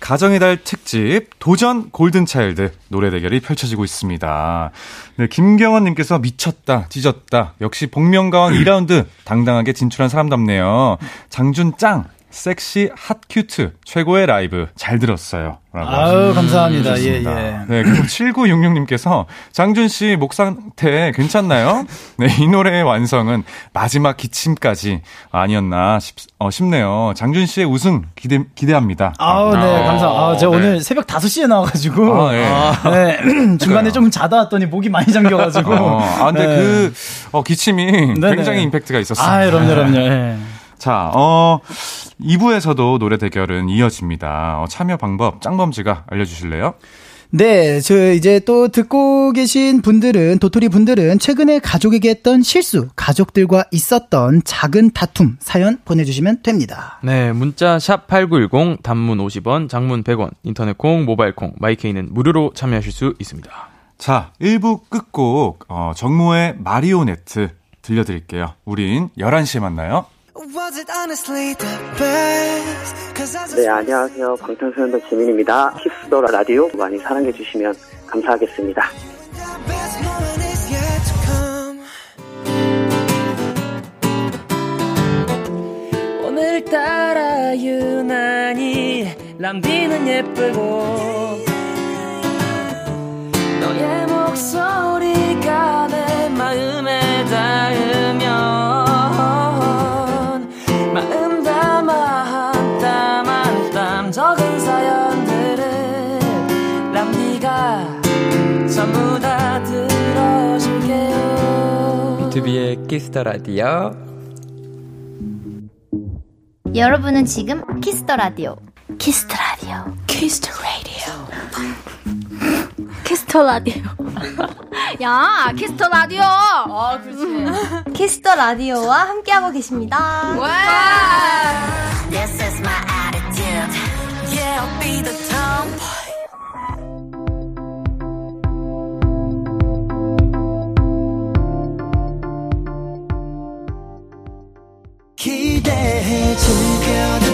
가정의 달 특집, 도전 골든차일드 노래 대결이 펼쳐지고 있습니다. 네, 김경원님께서 미쳤다, 찢었다. 역시 복면가왕 2라운드 당당하게 진출한 사람답네요. 장준 짱, 섹시, hot cute, 최고의 라이브 잘 들었어요. 라고 아유, 감사합니다. 예, 하셨습니다. 예. 네, 그리고 7966님께서 장준 씨 목 상태 괜찮나요? 네, 이 노래의 완성은 마지막 기침까지 아니었나 싶, 어, 싶네요. 장준 씨의 우승 기대, 기대합니다. 아우, 네, 아, 감사. 아, 제가 네. 오늘 새벽 5시에 나와가지고. 아, 예. 네, 중간에 좀 자다 왔더니 목이 많이 잠겨가지고. 어, 아, 근데 네. 그, 어, 기침이 네네. 굉장히 임팩트가 있었습니다. 아, 그럼요, 그럼요. 예. 자, 어, 2부에서도 노래 대결은 이어집니다. 어, 참여 방법 짱범지가 알려주실래요? 네, 저 이제 또 듣고 계신 분들은 도토리 분들은 최근에 가족에게 했던 실수, 가족들과 있었던 작은 다툼 사연 보내주시면 됩니다. 네, 문자 샵 #8910 단문 50원, 장문 100원, 인터넷 콩, 모바일 콩, 마이케이는 무료로 참여하실 수 있습니다. 자, 1부 끝곡, 어, 정모의 마리오네트 들려드릴게요. 우린 11시에 만나요. Was it honestly the best? Cause I 네, 안녕하세요. 방탄소년단 지민입니다. 키스 더 라디오 많이 사랑해 주시면 감사하겠습니다. 오늘따라 유난히 람디는 예쁘고 너의 목소리가 내 마음에 닿으 비투비의 키스 더 라디오. 여러분은 지금 키스 더 라디오. 키스 더 라디오. 키스 더 라디오. 키스 더 라디오. [laughs] 야, 키스 더 라디오. 어, 그렇지. 키스 [laughs] 더 라디오와 함께하고 계십니다. This is my attitude Yeah, I'll be the tomboy 기대해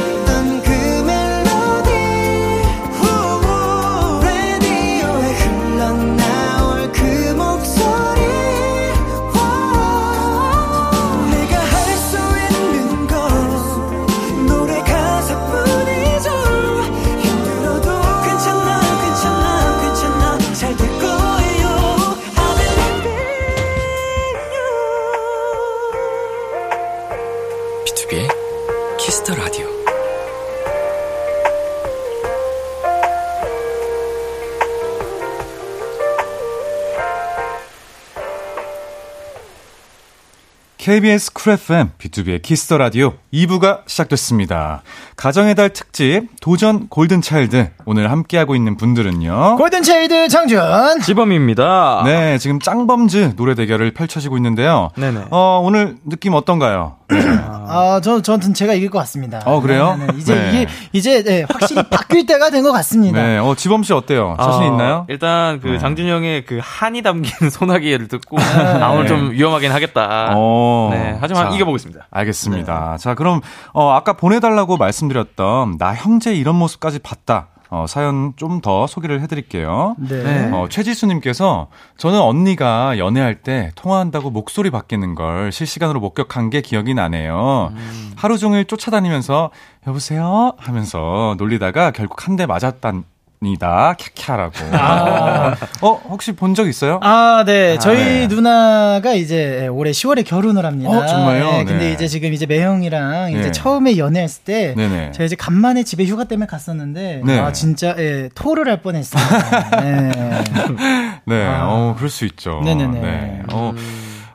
KBS 쿨 FM, B2B의 키스터 라디오 2부가 시작됐습니다. 가정의 달 특집, 도전 골든차일드. 오늘 함께하고 있는 분들은요. 골든차일드 장준. 지범입니다. 네, 지금 짱범즈 노래 대결을 펼쳐지고 있는데요. 네네. 어, 오늘 느낌 어떤가요? 네. 아, 저, 저는 제가 이길 것 같습니다. 어, 그래요? 네, 네, 네. 이제 네. 이게, 이제, 네, 확실히 [laughs] 바뀔 때가 된 것 같습니다. 네, 어, 지범씨 어때요? 자신 어, 있나요? 일단 그 네. 장준이 형의 그 한이 담긴 [laughs] 소나기를 듣고 아, 오늘 좀 위험하긴 하겠다. 어. 네, 하지만 자, 이겨보겠습니다. 알겠습니다. 자, 그럼, 어, 아까 보내달라고 말씀드렸던 나 형제 이런 모습까지 봤다. 어, 사연 좀 더 소개를 해드릴게요. 네. 네. 어, 최지수님께서 저는 언니가 연애할 때 통화한다고 목소리 바뀌는 걸 실시간으로 목격한 게 기억이 나네요. 하루 종일 쫓아다니면서 여보세요 하면서 놀리다가 결국 한 대 맞았답 니다. 캬캬라고. 어 혹시 본 적 있어요? 아, 네. 저희 네. 누나가 이제 올해 10월에 결혼을 합니다. 어, 정말요? 네, 근데 네. 이제 지금 이제 매형이랑 네. 이제 처음에 연애했을 때 네네. 제가 이제 간만에 집에 휴가 때문에 갔었는데 네. 아 진짜 예, 토를 할 뻔했어요. 네. [laughs] 네, 아. 어 그럴 수 있죠. 네네네. 네. 어, 어,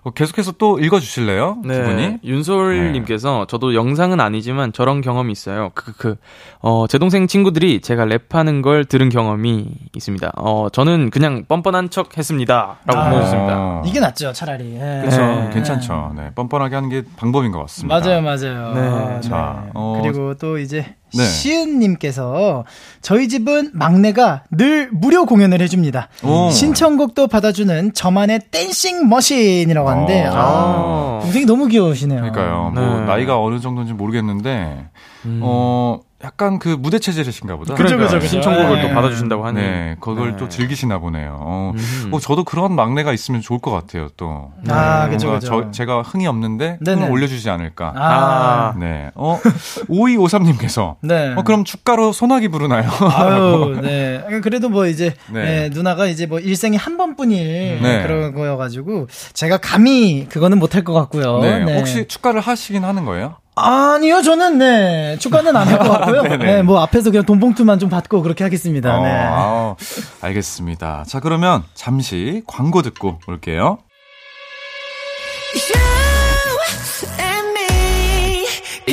계속해서 또 읽어주실래요? 두 분이? 네, 윤솔님께서 저도 영상은 아니지만 저런 경험이 있어요. 그, 그, 어, 제 동생 친구들이 제가 랩하는 걸 들은 경험이 있습니다. 어, 저는 그냥 뻔뻔한 척 했습니다. 라고 아. 보내주셨습니다. 어. 이게 낫죠, 차라리. 예. 그렇죠. 네. 괜찮죠. 네, 뻔뻔하게 하는 게 방법인 것 같습니다. 맞아요, 맞아요. 네. 아, 자, 어, 그리고 또 이제 네. 시은님께서 저희 집은 막내가 늘 무료 공연을 해줍니다. 오. 신청곡도 받아주는 저만의 댄싱 머신이라고 하는데 어. 아, 동생이 너무 귀여우시네요. 그러니까요. 뭐 네. 나이가 어느 정도인지 모르겠는데 음. 어 약간 그 무대 체질이신가 보다. 그죠, 그죠, 그죠. 신청곡을 네. 또 받아주신다고 하니. 네, 그걸 네. 또 즐기시나 보네요. 어, 음. 어, 저도 그런 막내가 있으면 좋을 것 같아요, 또. 아, 네, 그죠, 뭔가 그죠. 저, 제가 흥이 없는데 네네. 흥을 올려주지 않을까. 아, 네. 어, [laughs] 5253님께서. 네. 어, 그럼 축가로 소나기 부르나요? 아유, [laughs] 네. 그래도 뭐 이제 네. 네, 누나가 이제 뭐 일생에 한 번뿐일 네. 그런 거여가지고 제가 감히 그거는 못할 것 같고요. 네. 네. 혹시 축가를 하시긴 하는 거예요? 아니요, 저는 네 축가는 안 할 것 [laughs] 같고요. 네, 뭐 앞에서 그냥 돈봉투만 좀 받고 그렇게 하겠습니다. 어, 네. 아우, 알겠습니다. 자, 그러면 잠시 광고 듣고 올게요.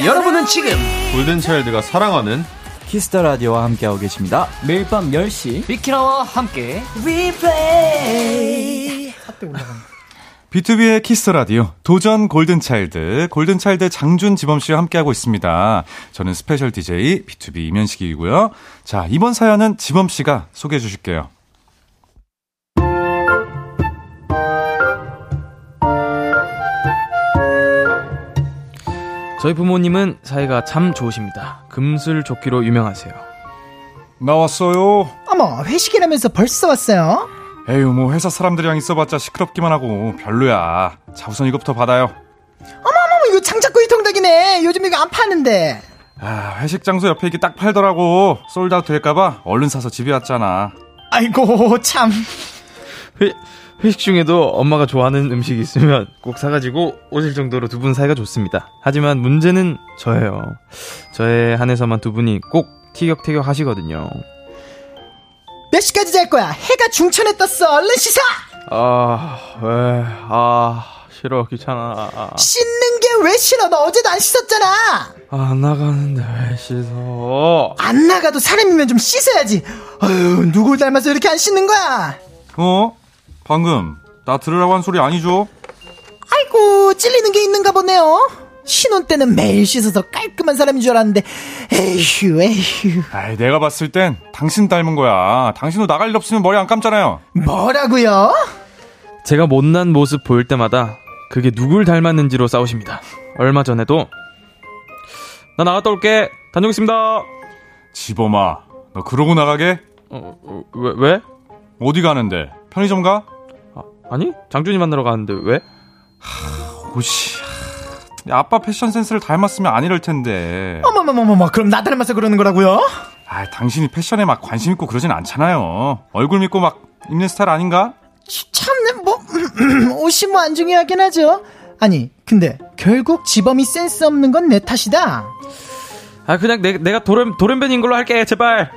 여러분은 지금 골든차일드가 사랑하는 Kiss the Radio와 함께하고 계십니다. 매일 밤 10시 비키라와 함께 B2B의 키스 라디오 도전 골든 차일드 골든 차일드 장준 지범 씨와 함께하고 있습니다. 저는 스페셜 DJ BTOB 임현식이고요. 자 이번 사연은 지범 씨가 소개해 주실게요. 저희 부모님은 사이가 참 좋으십니다. 금슬 좋기로 유명하세요. 나왔어요. 어머, 회식이라면서 벌써 왔어요? 에휴 뭐 회사 사람들이랑 있어봤자 시끄럽기만 하고 별로야. 자 우선 이거부터 받아요. 어머, 이거 장작구이 통닭이네. 요즘 이거 안 파는데. 아 회식 장소 옆에 이게 딱 팔더라고. 솔드아웃 될까봐 얼른 사서 집에 왔잖아. 아이고, 참. 회, 회식 중에도 엄마가 좋아하는 음식이 있으면 꼭 사가지고 오실 정도로 두 분 사이가 좋습니다. 하지만 문제는 저예요. 저에 한해서만 두 분이 꼭 티격태격 하시거든요. 몇 시까지 잘 거야? 해가 중천에 떴어. 얼른 씻어! 아, 왜, 아, 싫어, 귀찮아. 아, 씻는 게 왜 싫어? 너 어제도 안 씻었잖아. 안 나가는데 왜 씻어? 안 나가도 사람이면 좀 씻어야지. 아유, 누굴 닮아서 이렇게 안 씻는 거야? 어? 방금 나 들으라고 한 소리 아니죠? 아이고, 찔리는 게 있는가 보네요. 신혼 때는 매일 씻어서 깔끔한 사람인 줄 알았는데, 에휴, 에휴. 아이 내가 봤을 땐 당신 닮은 거야. 당신도 나갈 일 없으면 머리 안 감잖아요. 뭐라고요? 제가 못난 모습 보일 때마다 그게 누굴 닮았는지로 싸우십니다. 얼마 전에도 나 나갔다 올게. 다녀오겠습니다. 지범아, 너 그러고 나가게? 어, 어, 왜, 왜? 어디 가는데? 편의점 가? 아, 아니? 장준이 만나러 가는데 왜? 오씨. 아빠 패션 센스를 닮았으면 안 이럴 텐데. 어머머머머머, 그럼 나 닮아서 그러는 거라고요? 아, 당신이 패션에 막 관심 있고 그러진 않잖아요. 얼굴 믿고 막 입는 스타일 아닌가? 참네, 뭐, [clears throat] 옷이 뭐 안 중요하긴 하죠. 아니, 근데 결국 지범이 센스 없는 건 내 탓이다. 아, 그냥 내, 내가 도렘, 도렘벤인 걸로 할게, 제발.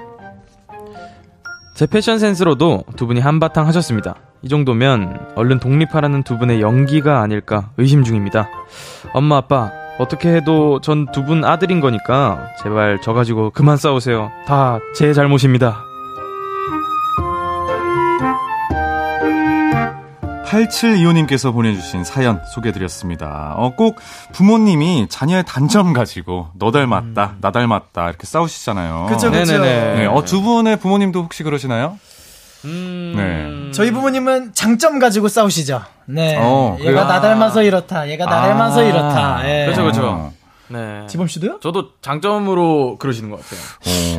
제 패션 센스로도 두 분이 한바탕 하셨습니다. 이 정도면 얼른 독립하라는 두 분의 연기가 아닐까 의심 중입니다. 엄마 아빠 어떻게 해도 전 두 분 아들인 거니까 제발 저 가지고 그만 싸우세요. 다 제 잘못입니다. 8725님께서 보내주신 사연 소개해드렸습니다. 어, 꼭 부모님이 자녀의 단점 가지고 너 닮았다, 나 닮았다 이렇게 싸우시잖아요. 그쵸, 그쵸. 네네네. 네, 어, 두 분의 부모님도 혹시 그러시나요? 음... 네. 저희 부모님은 장점 가지고 싸우시죠. 네. 어, 얘가? 나 닮아서 이렇다. 얘가 나 닮아서 이렇다. 예. 그렇죠, 그렇죠. 어, 네. 지범 씨도요? 저도 장점으로 그러시는 것 같아요.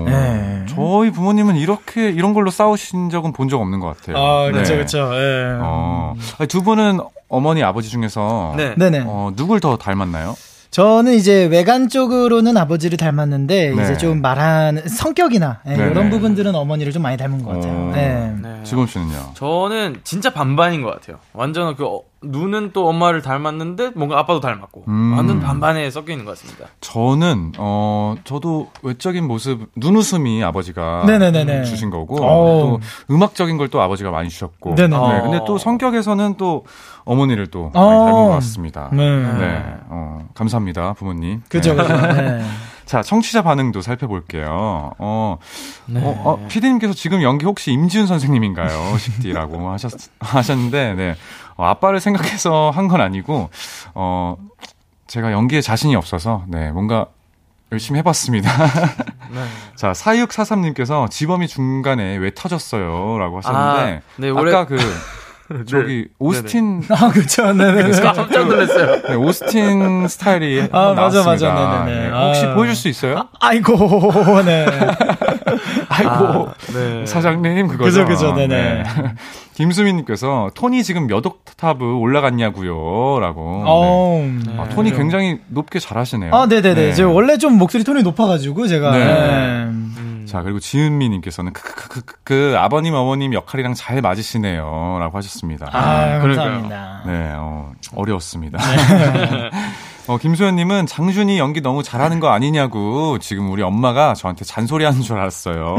어, 네. 저희 부모님은 이렇게 이런 걸로 싸우신 적은 본 적 없는 것 같아요. 아, 그렇죠, 네. 그렇죠. 예. 어, 두 분은 어머니 아버지 중에서 네. 어, 누굴 더 닮았나요? 저는 이제 외관 쪽으로는 아버지를 닮았는데 네. 이제 좀 말하는 성격이나 예, 네네. 이런 부분들은 어머니를 좀 많이 닮은 것 같아요. 어, 예. 네. 지범 씨는요? 저는 진짜 반반인 것 같아요. 완전 그 어, 눈은 또 엄마를 닮았는데 뭔가 아빠도 닮았고 음. 완전 반반에 섞여 있는 것 같습니다. 저는 어 저도 외적인 모습 눈웃음이 아버지가 네네네네. 주신 거고 어우. 또 음악적인 걸 또 아버지가 많이 주셨고 네네네. 네, 근데 또 성격에서는 또 어머니를 또 어. 많이 닮은 것 같습니다. 네. 네, 어, 감사합니다 부모님. 그죠, 네. 그죠. 네. [laughs] 자 청취자 반응도 살펴볼게요. 어, 네. 어, 어, 피디님께서 지금 연기 혹시 임지훈 선생님인가요? [laughs] 식디라고 하셨 하셨는데 네. 어, 아빠를 생각해서 [laughs] 한 건 아니고 어 제가 연기에 자신이 없어서 네 뭔가 열심히 해봤습니다. [laughs] [laughs] 자, 4643님께서 지범이 중간에 왜 터졌어요? 라고 하셨는데, 아, 네, 올해- 아까 그, 저기, 오스틴, 아, 그쵸. 네네네. 깜짝 놀랐어요. 네, 오스틴 스타일이 아, 맞아, 나왔습니다. 맞아. 네네네. 네, 혹시 아. 보여줄 수 있어요? 아이고, 네. 아이고, 네. 사장님, 그거죠. 그죠, 그죠, 네네. [laughs] 김수민님께서, 톤이 지금 몇 옥타브 올라갔냐고요? 라고. 어, 네. 아, 톤이 굉장히 높게 잘하시네요. 아, 네네네. 네. 저 원래 좀 목소리 톤이 높아가지고, 제가. 네. 네. 자, 그리고 지은미님께서는, 그, 그, 그, 그, 그, 아버님, 어머님 역할이랑 잘 맞으시네요. 라고 하셨습니다. 아, 그러니까요. 감사합니다. 네, 어, 어려웠습니다. [laughs] 어, 김소연님은 장준이 연기 너무 잘하는 거 아니냐고 지금 우리 엄마가 저한테 잔소리하는 줄 알았어요.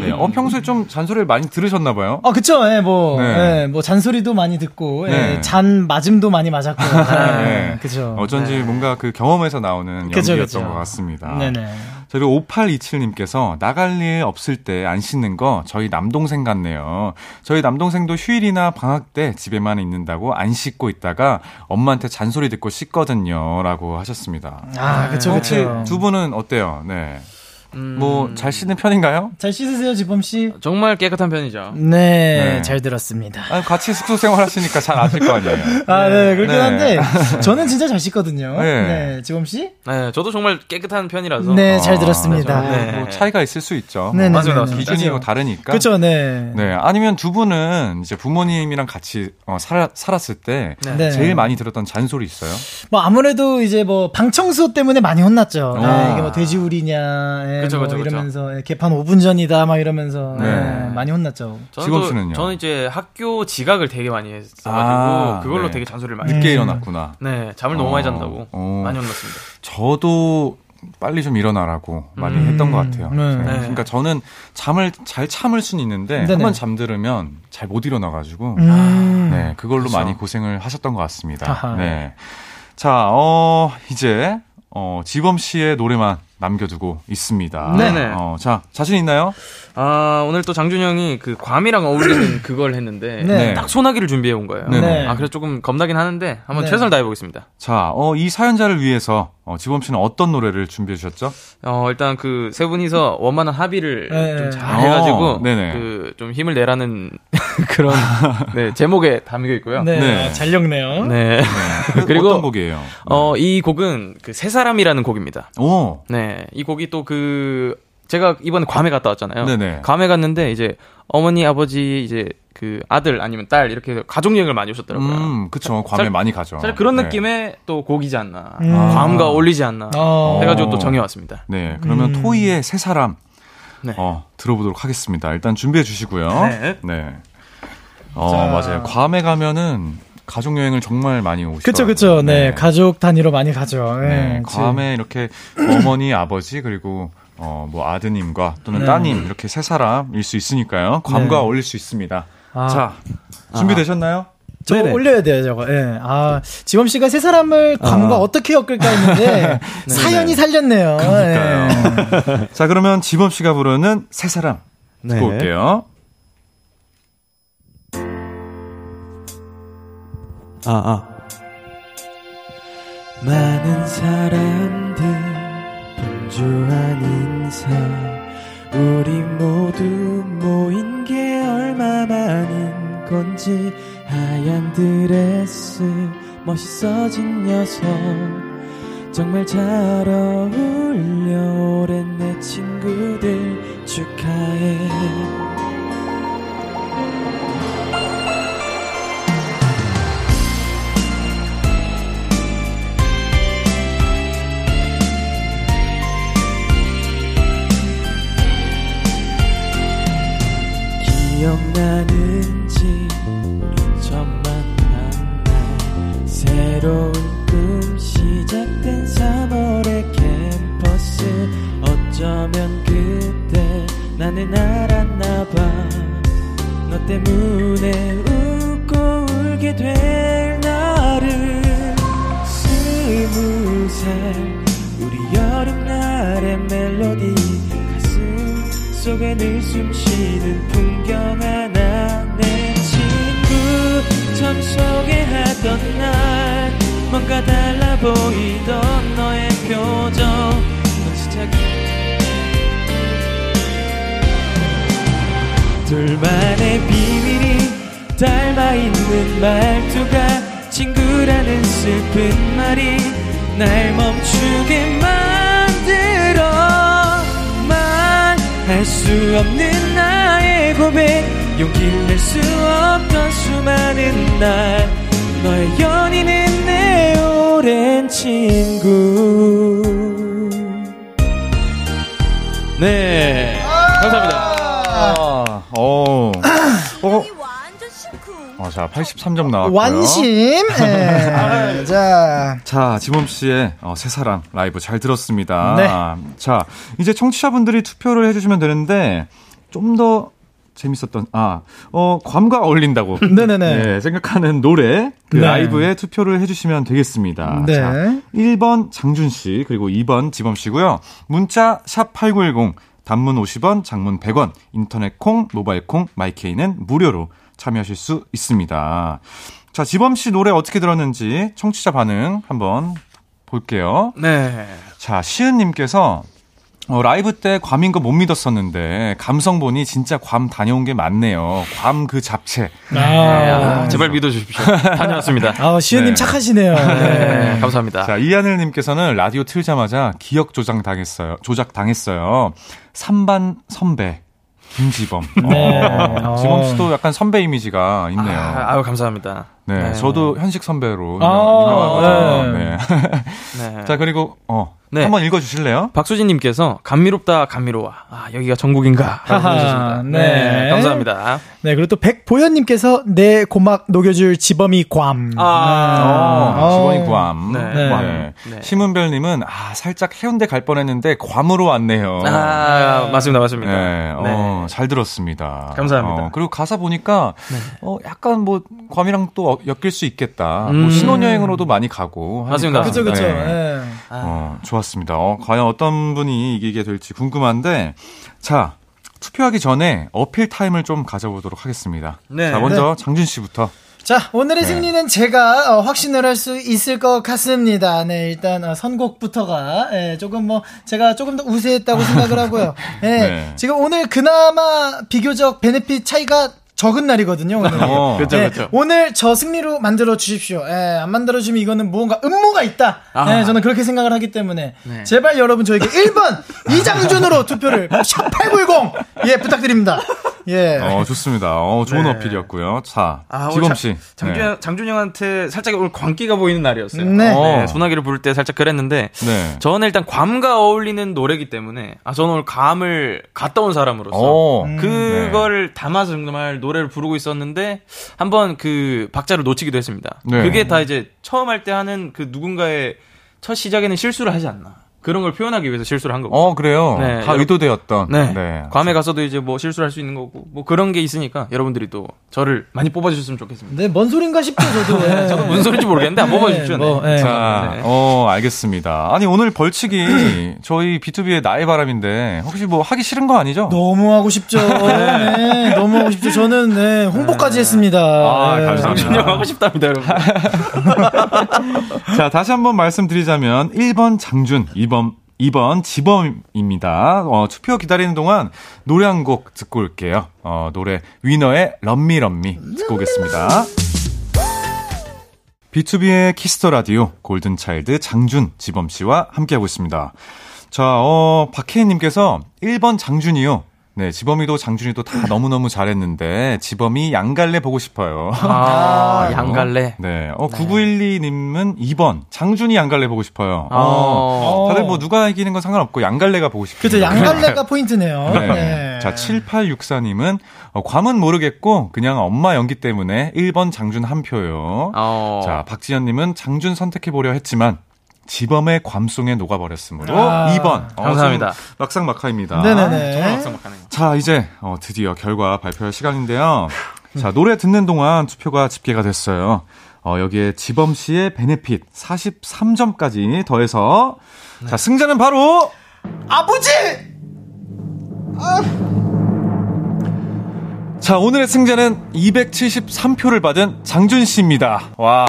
네, 어, 평소에 좀 잔소리를 많이 들으셨나 봐요. 아, 그쵸. 예, 뭐, 네. 예, 뭐, 잔소리도 많이 듣고, 예, 네. 잔 맞음도 많이 맞았고. [laughs] 예, 네. 그죠. 어쩐지 뭔가 그 경험에서 나오는 그쵸, 연기였던 그쵸. 것 같습니다. 네네. 자, 그리고 5827님께서 나갈 일 없을 때 안 씻는 거 저희 남동생 같네요. 저희 남동생도 휴일이나 방학 때 집에만 있는다고 안 씻고 있다가 엄마한테 잔소리 듣고 씻거든요. 라고 하셨습니다. 아, 그쵸, 그쵸. 두 분은 어때요? 네. 음, 뭐잘 씻는 편인가요? 잘 씻으세요, 지범 씨? 정말 깨끗한 편이죠. 네, 네. 잘 들었습니다. 아, 같이 숙소 생활하시니까 잘 아실 거 아니에요. [laughs] 아, 네, 그렇긴 네. 한데, [laughs] 저는 진짜 잘 씻거든요. 네. 네, 지범 씨? 네, 저도 정말 깨끗한 편이라서. 네, 잘 아, 들었습니다. 뭐, 네. 뭐 차이가 있을 수 있죠. 맞아요, 네네. 맞아요. 기준이 뭐 맞아요. 다르니까. 그쵸, 네. 네. 아니면 두 분은 이제 부모님이랑 같이 어, 살, 살았을 때 네. 제일 많이 들었던 잔소리 있어요? 뭐 아무래도 이제 뭐 방 청소 때문에 많이 혼났죠. 네, 아. 이게 뭐 돼지우리냐, 예, 그쵸, 뭐 그쵸, 그쵸. 이러면서 예, 개판 5분 전이다 막 이러면서 네. 네, 많이 혼났죠. 직업 또- 씨는요? 저는 이제 학교 지각을 되게 많이 했어가지고 아, 그걸로 네. 되게 잔소리를 많이 늦게 했어요. 일어났구나. 네, 잠을 너무 어, 많이 잔다고 어. 많이 혼났습니다. 저도 빨리 좀 일어나라고 많이 음. 했던 것 같아요. 네. 네. 네. 그러니까 저는 잠을 잘 참을 수는 있는데 네네. 한번 잠들으면 잘 못 일어나가지고 음. 네 그걸로 그렇죠. 많이 고생을 하셨던 것 같습니다. 아하. 네. 자, 어 이제 어 지범 씨의 노래만 남겨두고 있습니다. 네네. 어, 자 자신 있나요? 아, 오늘 또 장준 형이 그 괌이랑 어울리는 [clears throat] 그걸 했는데 네. 딱 소나기를 준비해 온 거예요. 네네. 아, 그래서 조금 겁나긴 하는데 한번 네. 최선을 다해 보겠습니다. 자, 어, 이 사연자를 위해서 어, 지범 씨는 어떤 노래를 준비해 주셨죠? 어, 일단 그 세 분이서 원만한 합의를 네. 좀잘 해가지고 어, 네네. 그좀 힘을 내라는 [laughs] 그런 네, 제목에 담겨 있고요. 네, 네. 잘 읽네요. 네. [laughs] 어떤 그리고 곡이에요? 어, 이 곡은 그 세 사람이라는 곡입니다. 오, 네. 이 곡이 또 그 제가 이번에 괌에 갔다 왔잖아요. 네네. 괌에 갔는데 이제 어머니, 아버지 이제 그 아들 아니면 딸 이렇게 가족 여행을 많이 오셨더라고요. 음, 그쵸. 괌에 살- 많이 가죠. 사실 그런 네. 느낌의 또 곡이지 않나. 음. 괌과 어울리지 않나. 어. 해가지고 또 정해왔습니다. 네, 그러면 음. 토이의 새 사람 네. 어, 들어보도록 하겠습니다. 일단 준비해 주시고요. 네. 어, 자. 맞아요. 괌에 가면은 가족 여행을 정말 많이 오시죠. 그쵸, 그쵸. 네, 가족 단위로 많이 가죠. 네, 네. 괌에 이렇게 어머니, 아버지 그리고 어, 뭐 아드님과 또는 네. 따님 이렇게 세 사람일 수 있으니까요. 괌과 네. 어울릴 수 있습니다. 아. 자, 준비되셨나요? 저 네네. 올려야 돼요, 저거. 예. 아, 지범 씨가 세 사람을 괌과 아. 어떻게 엮을까 했는데 [laughs] 사연이 살렸네요. 예. 자, 그러면 지범 씨가 부르는 세 사람 네. 듣고 올게요. 아, 아. 많은 사람들 분주한 인사 우리 모두 모인 게 얼마 만인 건지 하얀 드레스 멋있어진 녀석. 정말 잘 어울려 오랜 내 친구들 축하해 83점 나왔고요. 완심. 예. [laughs] 자, 자, 지범 씨의 어, 새 사랑 라이브 잘 들었습니다. 네. 자, 이제 청취자분들이 투표를 해주시면 되는데 좀 더 재밌었던 아, 어, 괌과 어울린다고 [laughs] 네네네. 네, 생각하는 노래 그 네. 라이브에 투표를 해주시면 되겠습니다. 네. 자, 1번 장준 씨 그리고 2번 지범 씨고요. 문자 샵 #8910 단문 50원, 장문 100원, 인터넷 콩, 모바일 콩, 마이케이는 무료로 참여하실 수 있습니다. 자, 지범 씨 노래 어떻게 들었는지 청취자 반응 한번 볼게요. 네 자, 시은님께서 어, 라이브 때 괌인 거 못 믿었었는데 감성 보니 진짜 괌 다녀온 게 맞네요. 괌 그 잡채. 아, 제발 믿어주십시오 다녀왔습니다 [laughs] 아, 시은님 네. 착하시네요. 네, 감사합니다 자, 이하늘님께서는 라디오 틀자마자 기억 조작 당했어요. 조작 당했어요. 3반 선배. 김지범. [laughs] 네. 어, 지범 씨도 약간 선배 이미지가 있네요. 아, 아유 감사합니다 네, 네. 저도 현식 선배로 아, 유명하거든요. 네. 네. [laughs] 자, 그리고 어, 네. 한번 읽어 주실래요? 박수진 님께서 감미롭다 감미로워 아 여기가 전국인가 하하. 네. 네. 감사합니다 네, 그리고 또 백보현 님께서 내 고막 녹여 줄 지범이 괌. 아, 어, 어. 지원이 괌. 네. 네. 네. 네. 심은별 님은 아 살짝 해운대 갈 뻔했는데 괌으로 왔네요. 아 맞습니다 맞습니다 네, 어, 잘 들었습니다. 감사합니다. 어, 그리고 가사 보니까 어, 약간 뭐 괌이랑 또 어- 엮일 수 있겠다. 음. 뭐 신혼여행으로도 많이 가고. 맞습니다, 그쵸, 그쵸. 네. 예. 어, 좋았 습니다. 어, 과연 어떤 분이 이기게 될지 궁금한데, 자, 투표하기 전에 어필 타임을 좀 가져보도록 하겠습니다. 네. 자, 먼저 장준 씨부터. 자, 오늘의 네. 승리는 제가 어, 확신을 할 수 있을 것 같습니다. 네, 일단 어, 선곡부터가 예, 조금 뭐 제가 조금 더 우세했다고 생각을 하고요. [laughs] 예, 네. 지금 오늘 그나마 비교적 benefit 차이가 적은 날이거든요. 오늘. 어. 그렇죠 예, 그렇죠 오늘 저 승리로 만들어 주십시오. 예, 안 만들어 주면 이거는 무언가 음모가 있다. 아. 예, 저는 그렇게 생각을 하기 때문에 네. 제발 여러분 저에게 1번 이장준으로 투표를 샵8910 예, 부탁드립니다. 예. 어, 좋습니다. 어, 좋은 네. 어필이었고요. 자, 아, 지범 장- 씨. 장준, 네. 장준 형한테 살짝 오늘 광기가 보이는 날이었어요. 네. 네, 소나기를 부를 때 살짝 그랬는데, 네. 저는 일단 괌과 어울리는 노래기 때문에, 아, 저는 오늘 괌을 갔다 온 사람으로서, 어, 그거를 담아서 정말 노래를 부르고 있었는데, 한번 그 박자를 놓치기도 했습니다. 네. 그게 다 이제 처음 할 때 하는 그 누군가의 첫 시작에는 실수를 하지 않나. 그런 걸 표현하기 위해서 실수를 한 거고. 어, 그래요? 네, 다 의도되었던. 네. 괌에 가서도 이제 뭐 실수를 할 수 있는 거고 뭐 그런 게 있으니까 여러분들이 또 저를 많이 뽑아 주셨으면 좋겠습니다. 네, 뭔 소린가 싶죠, 저도. 네. [laughs] 저도 무슨 소리인지 모르겠는데 안 뽑아 주십시오. 뭐, 네. 자, 네. 어, 알겠습니다. 아니, 오늘 벌칙이 [clears throat] 저희 B2B의 나의 바람인데, 혹시 뭐 하기 싫은 거 아니죠? 너무 하고 싶죠. [laughs] 네, 너무 하고 싶죠. 저는 네, 홍보까지 했습니다. 아, 네. 감사합니다. 형 하고 싶답니다, 여러분. [laughs] 자, 다시 한번 말씀드리자면 1번 장준, 2번 2번 지범입니다. 어, 투표 기다리는 동안 노래 한 곡 듣고 올게요. 어, 노래 위너의 Love Me Love Me 듣고 오겠습니다. B2B의 키스터 라디오 골든 차일드 장준 지범 씨와 함께하고 있습니다. 자, 어, 박혜인 님께서 1번 장준이요. 네, 지범이도 장준이도 다 [laughs] 너무너무 잘했는데 지범이 양갈래 보고 싶어요. 아, [laughs] 양갈래. 네. 어, 9912님은 2번. 장준이 양갈래 보고 싶어요. 어. 어. 다들 뭐 누가 이기는 건 상관없고 양갈래가 보고 싶어요. 그렇죠. 양갈래가 [laughs] 포인트네요. 네. 네. 자, 7864님은 어, 괌은 모르겠고 그냥 엄마 연기 때문에 1번 장준 한 표요. 어. 자, 박지현님은 장준 선택해보려 했지만 지범의 괌송에 녹아버렸으므로 아, 2번. 어, 감사합니다. 좀 막상막하입니다. 네네네. 정말 막상막하네요. 자, 이제 어, 드디어 결과 발표할 시간인데요. [laughs] 자, 노래 듣는 동안 투표가 집계가 됐어요. 어, 여기에 지범 씨의 베네핏 43점까지 더해서 자, 승자는 바로 아버지! 자, 오늘의 승자는 273표를 받은 장준 씨입니다. 와.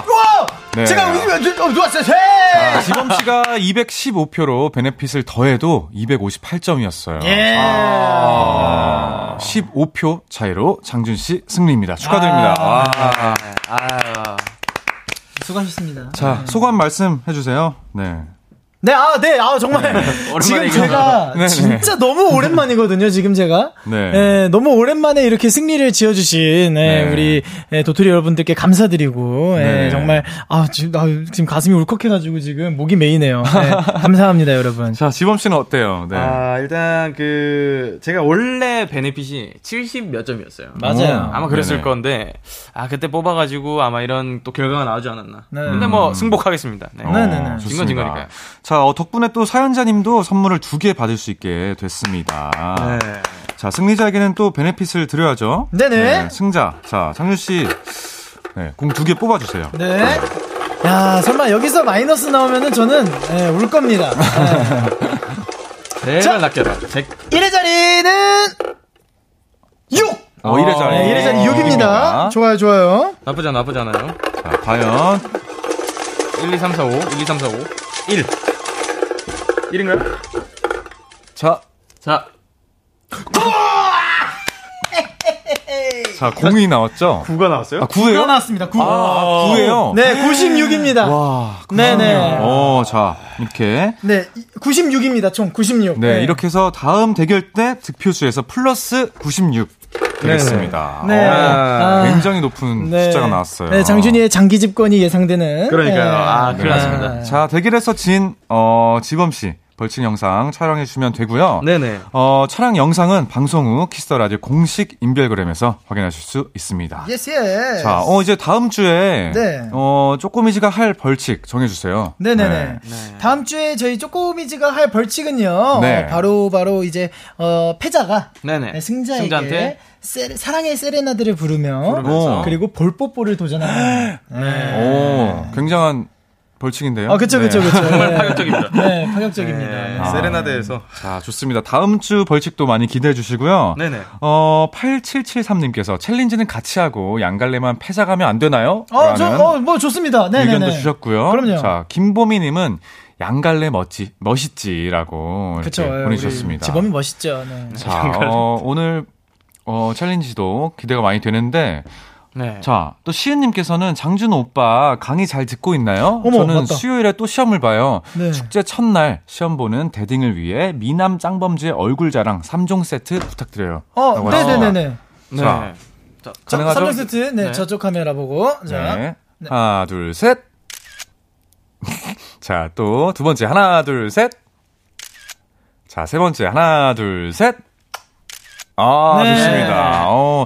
네. 제가 어, 누웠어요. 자, 지범 씨가 215표로 베네핏을 더해도 258점이었어요. 예. 아, 15표 차이로 장준 씨 승리입니다. 축하드립니다. 와. 아, 수고하셨습니다. 자, 소감 말씀 해 주세요. 네. 네, 아, 네, 아, 정말. [laughs] 지금 오랜만에 제가 네, 네. 진짜 너무 오랜만이거든요, 지금 제가. 네. 네, 너무 오랜만에 이렇게 승리를 지어주신, 네, 네. 우리, 네, 도토리 여러분들께 감사드리고, 네, 네. 정말, 아, 지금, 아, 지금 가슴이 울컥해가지고 지금 목이 메이네요. 네, [laughs] 감사합니다, 여러분. 자, 지범 씨는 어때요? 네. 아, 일단 그 제가 원래 베네핏이 70 몇 점이었어요. 맞아요. 아마 그랬을 네네. 건데 아 그때 뽑아가지고 아마 이런 또 결과가 나오지 않았나. 네. 근데 뭐 승복하겠습니다. 네. 어, 네네네. 진건진 좋습니다. 거니까요. 자, 어, 덕분에 또 사연자님도 선물을 두 개 받을 수 있게 됐습니다. 네. 자, 승리자에게는 또 베네핏을 드려야죠. 네네. 승자. 자, 장준 씨. 네, 공 두 개 뽑아주세요. 네. 야, 설마 여기서 마이너스 나오면은 저는, 네, 울 겁니다. 네. 제발 낚여라. 제... 1의 자리는 6! 어, 1회 자리. 네, 1의 자리 6입니다. 좋아요, 좋아요. 나쁘지 않아, 나쁘지 않아요. 자, 과연. 1, 2, 3, 4, 5, 1, 2, 3, 4, 5, 1. 1인가요? 자, 자, 자, 공이 나왔죠? 9가 나왔어요? 아, 9가 9예요? 나왔습니다. 9. 아, 9예요? 네, 96입니다. 와, 네 네. 어, 자, 이렇게. 네, 96입니다. 총 96. 네, 이렇게 해서 다음 대결 때 득표수에서 플러스 96 되겠습니다. 네. 어, 아. 굉장히 높은 네. 숫자가 나왔어요. 네, 장준이의 장기 집권이 예상되는. 그러니까요. 네. 아, 네. 났습니다. 자, 대결에서 진, 어, 지범 씨 벌칙 영상 촬영해 주시면 되고요. 네네. 어, 촬영 영상은 방송 후 Kiss the Radio 공식 인별그램에서 확인하실 수 있습니다. Yes, yes. 자, 어, 이제 다음 주에, 네. 어, 쪼꼬미즈가 할 벌칙 정해 주세요. 네네네. 다음 주에 저희 쪼꼬미즈가 할 벌칙은요. 네. 어, 바로 바로 이제 어 패자가 네네. 네, 승자에게 승자한테 세레- 사랑의 세레나드를 부르며 부르면서. 그리고 볼뽀뽀를 도전하는. 네. 오, 굉장한 벌칙인데요. 아, 그쵸, 그쵸, 네. 그쵸. 정말 네. 파격적입니다. 네, 파격적입니다. 네. 아. 세레나데에서. 자, 좋습니다. 다음 주 벌칙도 많이 기대해 주시고요. 네네. 어, 8773님께서 챌린지는 같이 하고 양갈래만 패자 가면 안 되나요? 어, 저, 어, 뭐 좋습니다. 네네네. 의견도 주셨고요. 그럼요. 자, 김보미님은 양갈래 멋지, 멋있지라고 이렇게 그쵸. 예, 보내주셨습니다. 지범이 멋있죠. 네. 자, 어, 오늘, 어, 챌린지도 기대가 많이 되는데, 네. 자, 또 시은님께서는 장준 오빠 강의 잘 듣고 있나요? 어머, 저는 맞다. 수요일에 또 시험을 봐요. 네. 축제 첫날 시험 보는 대딩을 위해 미남 짱범주의 얼굴 자랑 3종 세트 부탁드려요. 어, 네네네네. 네. 자, 자, 자, 가능하죠? 3종 세트. 네, 네. 저쪽 카메라 보고. 자. 네. 하나, 둘, 셋. [laughs] 자, 또 두 번째. 하나, 둘, 셋. 자, 세 번째. 하나, 둘, 셋. 아, 네. 좋습니다. 어,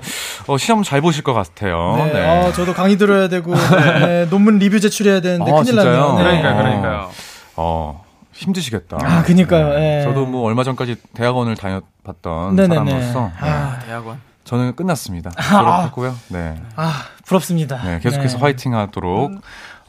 어, 시험 잘 보실 것 같아요. 네. 네. 어, 저도 강의 들어야 되고, [laughs] 네, 논문 리뷰 제출해야 되는데, 아, 큰일? 났네요. 네. 그러니까요, 어. 그러니까요. 어, 힘드시겠다. 아, 그니까요. 예. 저도 뭐 얼마 전까지 대학원을 다녔봤던 네네네. 사람으로서 네, 아, 대학원. 저는 끝났습니다. 졸업했고요. 네. 아, 부럽습니다. 네, 계속해서 네. 화이팅 하도록,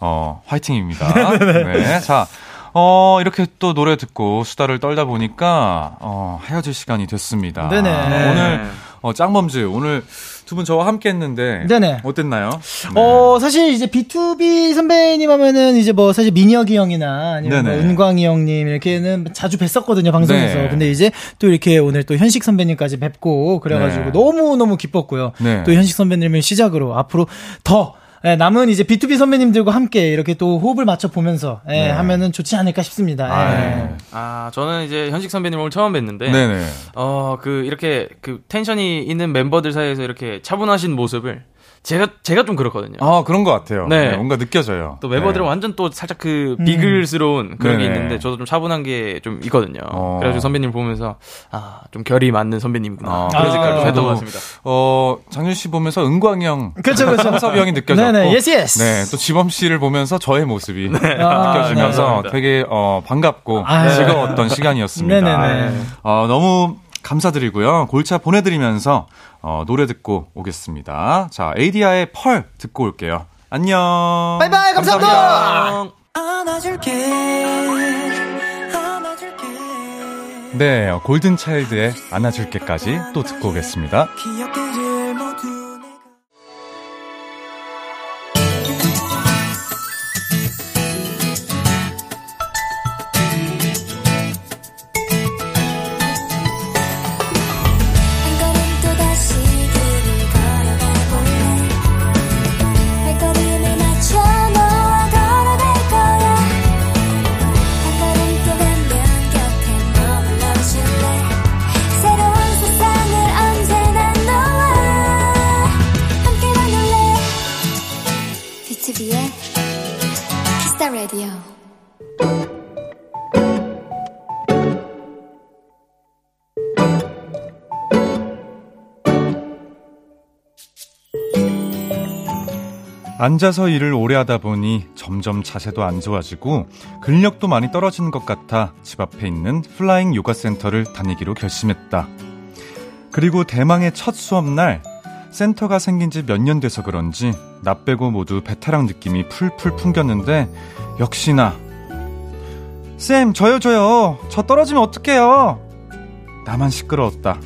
어, 화이팅입니다. [laughs] 네. 자, 어, 이렇게 또 노래 듣고 수다를 떨다 보니까, 어, 헤어질 시간이 됐습니다. 네네. 오늘, 어, 짱범즈, 오늘 두 분 저와 함께 했는데, 네네. 어땠나요? 어, 사실 이제 B2B 선배님 하면은 이제 뭐 사실 민혁이 형이나 아니면 뭐. 은광이 형님 이렇게는 자주 뵀었거든요, 방송에서. 네. 근데 이제 또 이렇게 오늘 또 현식 선배님까지 뵙고 그래가지고 네. 너무 너무 기뻤고요. 네. 또 현식 선배님을 시작으로 앞으로 더 예, 남은 이제 B2B 선배님들과 함께 이렇게 또 호흡을 맞춰 보면서 예, 네. 하면은 좋지 않을까 싶습니다. 예. 아, 네. 아, 저는 이제 현식 선배님 오늘 처음 뵀는데. 네네. 어, 그, 이렇게, 그, 텐션이 있는 멤버들 사이에서 이렇게 차분하신 모습을 제가, 제가 좀 그렇거든요. 아, 그런 것 같아요. 네. 네, 뭔가 느껴져요. 또 멤버들은 네. 완전 또 살짝 그 비글스러운 그런 게 네네. 있는데 저도 좀 차분한 게 좀 있거든요. 어. 그래가지고 선배님 보면서 아, 좀 결이 맞는 선배님이구나. 아, 그런 생각을 좀 했던 것 같습니다. 어, 장준 씨 보면서 은광이 형, 그쵸, 그쵸. 창섭이 형이 느껴졌고. 네네, yes, yes. 네, 또 지범 씨를 보면서 저의 모습이 아, 느껴지면서 네. 되게, 어, 반갑고 아, 네. 즐거웠던 시간이었습니다. 네네네. 어, 너무 감사드리고요. 골차 보내드리면서, 어, 노래 듣고 오겠습니다. 자, ADYA의 Per 듣고 올게요. 안녕. 바이바이, 감사합니다. 안아줄게 안아줄게 네, 골든 차일드의 안아줄게까지 또 듣고 오겠습니다. 앉아서 일을 오래 하다 보니 점점 자세도 안 좋아지고 근력도 많이 떨어지는 것 같아 집 앞에 있는 플라잉 요가 센터를 다니기로 결심했다. 그리고 대망의 첫 수업날 센터가 생긴 지 몇 년 돼서 그런지 나 빼고 모두 베테랑 느낌이 풀풀 풍겼는데 역시나 쌤 저요 저요 저 떨어지면 어떡해요 나만 시끄러웠다.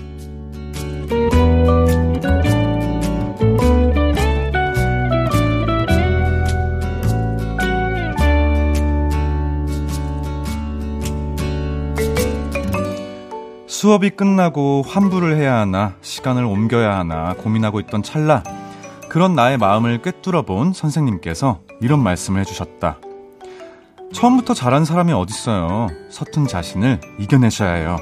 수업이 끝나고 환불을 해야 하나, 시간을 옮겨야 하나 고민하고 있던 찰나, 그런 나의 마음을 꿰뚫어 본 선생님께서 이런 말씀을 해주셨다. 처음부터 잘한 사람이 어딨어요. 서툰 자신을 이겨내셔야 해요.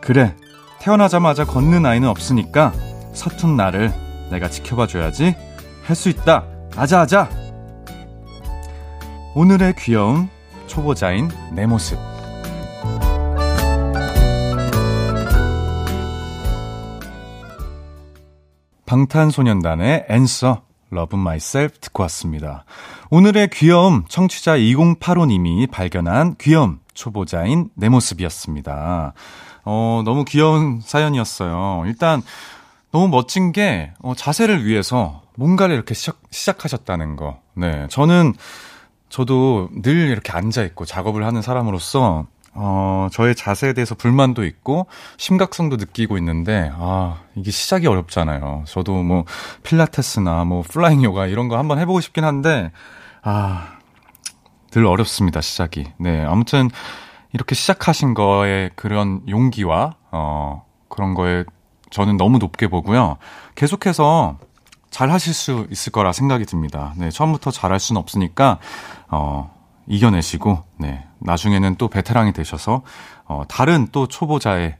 그래, 태어나자마자 걷는 아이는 없으니까 서툰 나를 내가 지켜봐줘야지. 할 수 있다. 아자아자. 오늘의 귀여운 초보자인 내 모습. 방탄소년단의 Answer Myself 듣고 왔습니다. 오늘의 귀여움 청취자 2085님이 발견한 귀여움 초보자인 내 모습이었습니다. 어, 너무 귀여운 사연이었어요. 일단 너무 멋진 게 어, 자세를 위해서 뭔가를 이렇게 시작, 시작하셨다는 거. 네. 저는 저도 늘 이렇게 앉아 있고 작업을 하는 사람으로서 어, 저의 자세에 대해서 불만도 있고 심각성도 느끼고 있는데 아, 이게 시작이 어렵잖아요. 저도 뭐 필라테스나 뭐 플라잉 요가 이런 거 한번 해 보고 싶긴 한데 아, 늘 어렵습니다, 시작이. 네. 아무튼 이렇게 시작하신 거에 그런 용기와 어, 그런 거에 저는 너무 높게 보고요. 계속해서 잘 하실 수 있을 거라 생각이 듭니다. 네, 처음부터 잘할 수는 없으니까, 어, 이겨내시고, 네, 나중에는 또 베테랑이 되셔서, 어, 다른 또 초보자의,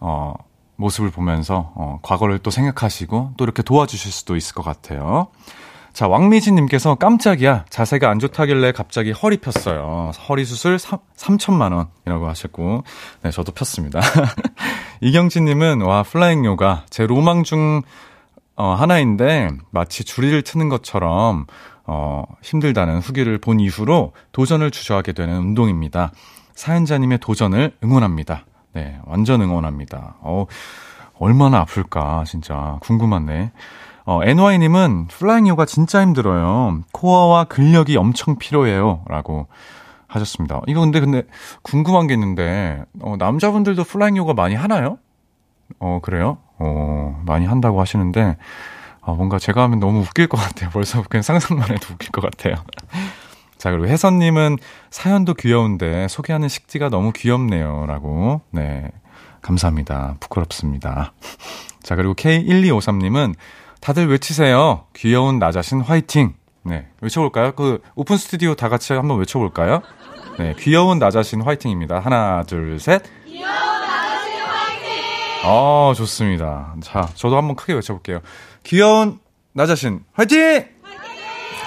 어, 모습을 보면서, 어, 과거를 또 생각하시고, 또 이렇게 도와주실 수도 있을 것 같아요. 자, 왕미진님께서 깜짝이야. 자세가 안 좋다길래 갑자기 허리 폈어요. 허리 수술 3, 3천만 원이라고 하셨고, 네, 저도 폈습니다. [laughs] 이경진님은, 와, 플라잉 요가. 제 로망 중, 어, 하나인데 마치 주리를 트는 것처럼 어, 힘들다는 후기를 본 이후로 도전을 주저하게 되는 운동입니다. 사연자님의 도전을 응원합니다. 네, 완전 응원합니다. 어, 얼마나 아플까, 진짜. 궁금하네. 어, NY님은 플라잉 요가 진짜 힘들어요. 코어와 근력이 엄청 필요해요. 라고 하셨습니다. 이거 근데, 근데, 궁금한 게 있는데, 어, 남자분들도 플라잉 요가 많이 하나요? 어, 그래요? 어, 많이 한다고 하시는데, 아, 뭔가 제가 하면 너무 웃길 것 같아요. 벌써 그냥 상상만 해도 웃길 것 같아요. [laughs] 자, 그리고 혜선님은 사연도 귀여운데 소개하는 식지가 너무 귀엽네요. 라고. 네. 감사합니다. 부끄럽습니다. [laughs] 자, 그리고 K1253님은 다들 외치세요. 귀여운 나 자신 화이팅. 네. 외쳐볼까요? 그 오픈 스튜디오 다 같이 한번 외쳐볼까요? 네. 귀여운 나 자신 화이팅입니다. 하나, 둘, 셋. 자신 화이팅! 어, 좋습니다. 자, 저도 한번 크게 외쳐볼게요. 귀여운 나 자신 화이팅!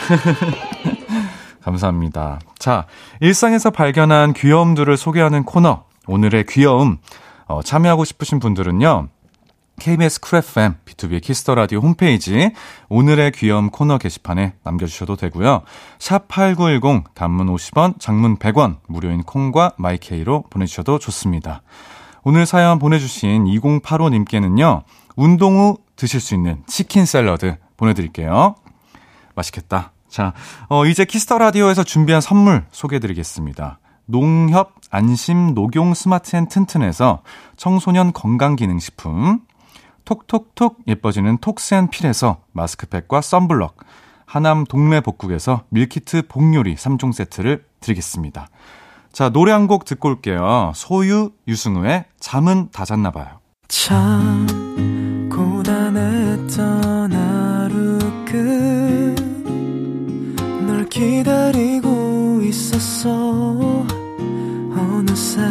[laughs] 감사합니다. 자, 일상에서 발견한 귀여움들을 소개하는 코너. 오늘의 귀여움. 어, 참여하고 싶으신 분들은요. KBS 쿨 FM, B2B의 키스터 라디오 홈페이지 오늘의 귀여움 코너 게시판에 남겨주셔도 되고요. 샵8910 단문 50원, 장문 100원, 무료인 콩과 마이케이로 보내주셔도 좋습니다. 오늘 사연 보내주신 2085님께는요. 운동 후 드실 수 있는 치킨 샐러드 보내드릴게요. 맛있겠다. 자, 어, 이제 Kiss the 라디오에서 준비한 선물 소개해드리겠습니다. 농협 안심 녹용 스마트 앤 튼튼에서 청소년 건강기능식품, 톡톡톡 예뻐지는 톡스앤필에서 마스크팩과 썬블럭, 하남 동네 복국에서 밀키트 복요리 3종 세트를 드리겠습니다. 자, 노래 한 곡 듣고 올게요. 소유, 유승우의 잠은 다 잤나 봐요. 참, 고단했던 하루 끝널 기다리고 있었어. 어느새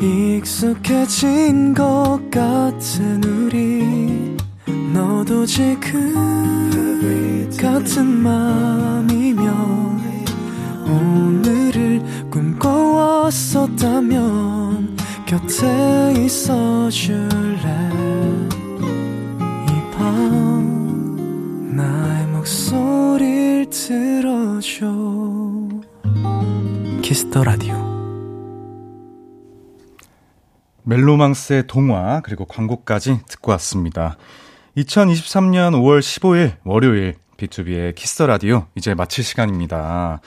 익숙해진 것 같은 우리 너도 지금 같은 맘이면 오늘을 꿈꿔왔었다면 곁에 있어 줄래 이 밤 나의 목소리를 들어줘 Kiss the 라디오 멜로망스의 동화 그리고 광고까지 듣고 왔습니다. 2023년 5월 15일 월요일 B2B의 키스터 라디오 이제 마칠 시간입니다.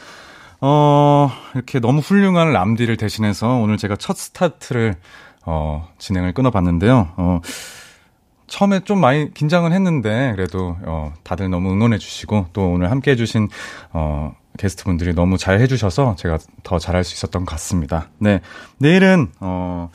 어, 이렇게 너무 훌륭한 람디를 대신해서 오늘 제가 첫 스타트를 어, 진행을 끊어 봤는데요. 어, 처음에 좀 많이 긴장은 했는데 그래도 어, 다들 너무 응원해 주시고 또 오늘 함께 해 주신 어, 게스트분들이 너무 잘 해주셔서 제가 더 잘할 수 있었던 것 같습니다. 네. 내일은, 어,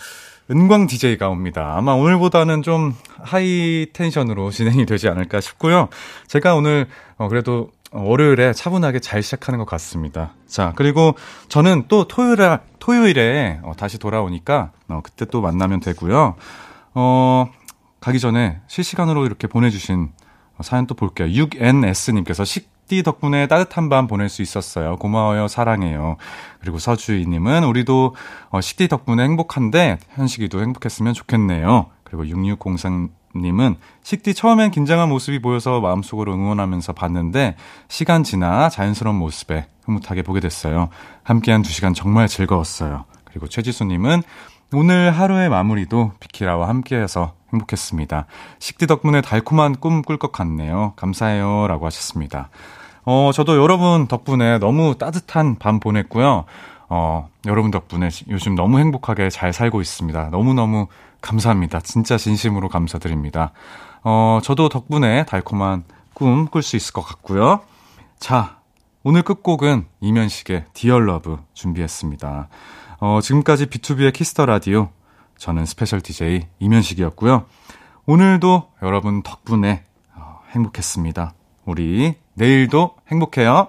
은광 DJ가 옵니다. 아마 오늘보다는 좀 하이 텐션으로 [laughs] 진행이 되지 않을까 싶고요. 제가 오늘, 어, 그래도 월요일에 차분하게 잘 시작하는 것 같습니다. 자, 그리고 저는 또 토요일에, 토요일에 어, 다시 돌아오니까, 어, 그때 또 만나면 되고요. 어, 가기 전에 실시간으로 이렇게 보내주신 사연 또 볼게요. 6NS님께서 식디 덕분에 따뜻한 밤 보낼 수 있었어요. 고마워요. 사랑해요. 그리고 서주희님은 우리도 어, 식디 덕분에 행복한데 현식이도 행복했으면 좋겠네요. 그리고 6603 님은 식디 처음엔 긴장한 모습이 보여서 마음속으로 응원하면서 봤는데 시간 지나 자연스러운 모습에 흐뭇하게 보게 됐어요. 함께한 두 시간 정말 즐거웠어요. 그리고 최지수 님은 오늘 하루의 마무리도 비키라와 함께해서 행복했습니다. 식디 덕분에 달콤한 꿈 꿀 것 같네요. 감사해요. 라고 하셨습니다. 어, 저도 여러분 덕분에 너무 따뜻한 밤 보냈고요. 어, 여러분 덕분에 요즘 너무 행복하게 잘 살고 있습니다. 너무너무 감사합니다. 진짜 진심으로 감사드립니다. 어, 저도 덕분에 달콤한 꿈 꿀 수 있을 것 같고요. 자, 오늘 끝곡은 임현식의 Dear Love 준비했습니다. 어, 지금까지 B2B의 키스터 라디오. 저는 스페셜 DJ 임현식이었고요. 오늘도 여러분 덕분에 어, 행복했습니다. 우리 내일도 행복해요.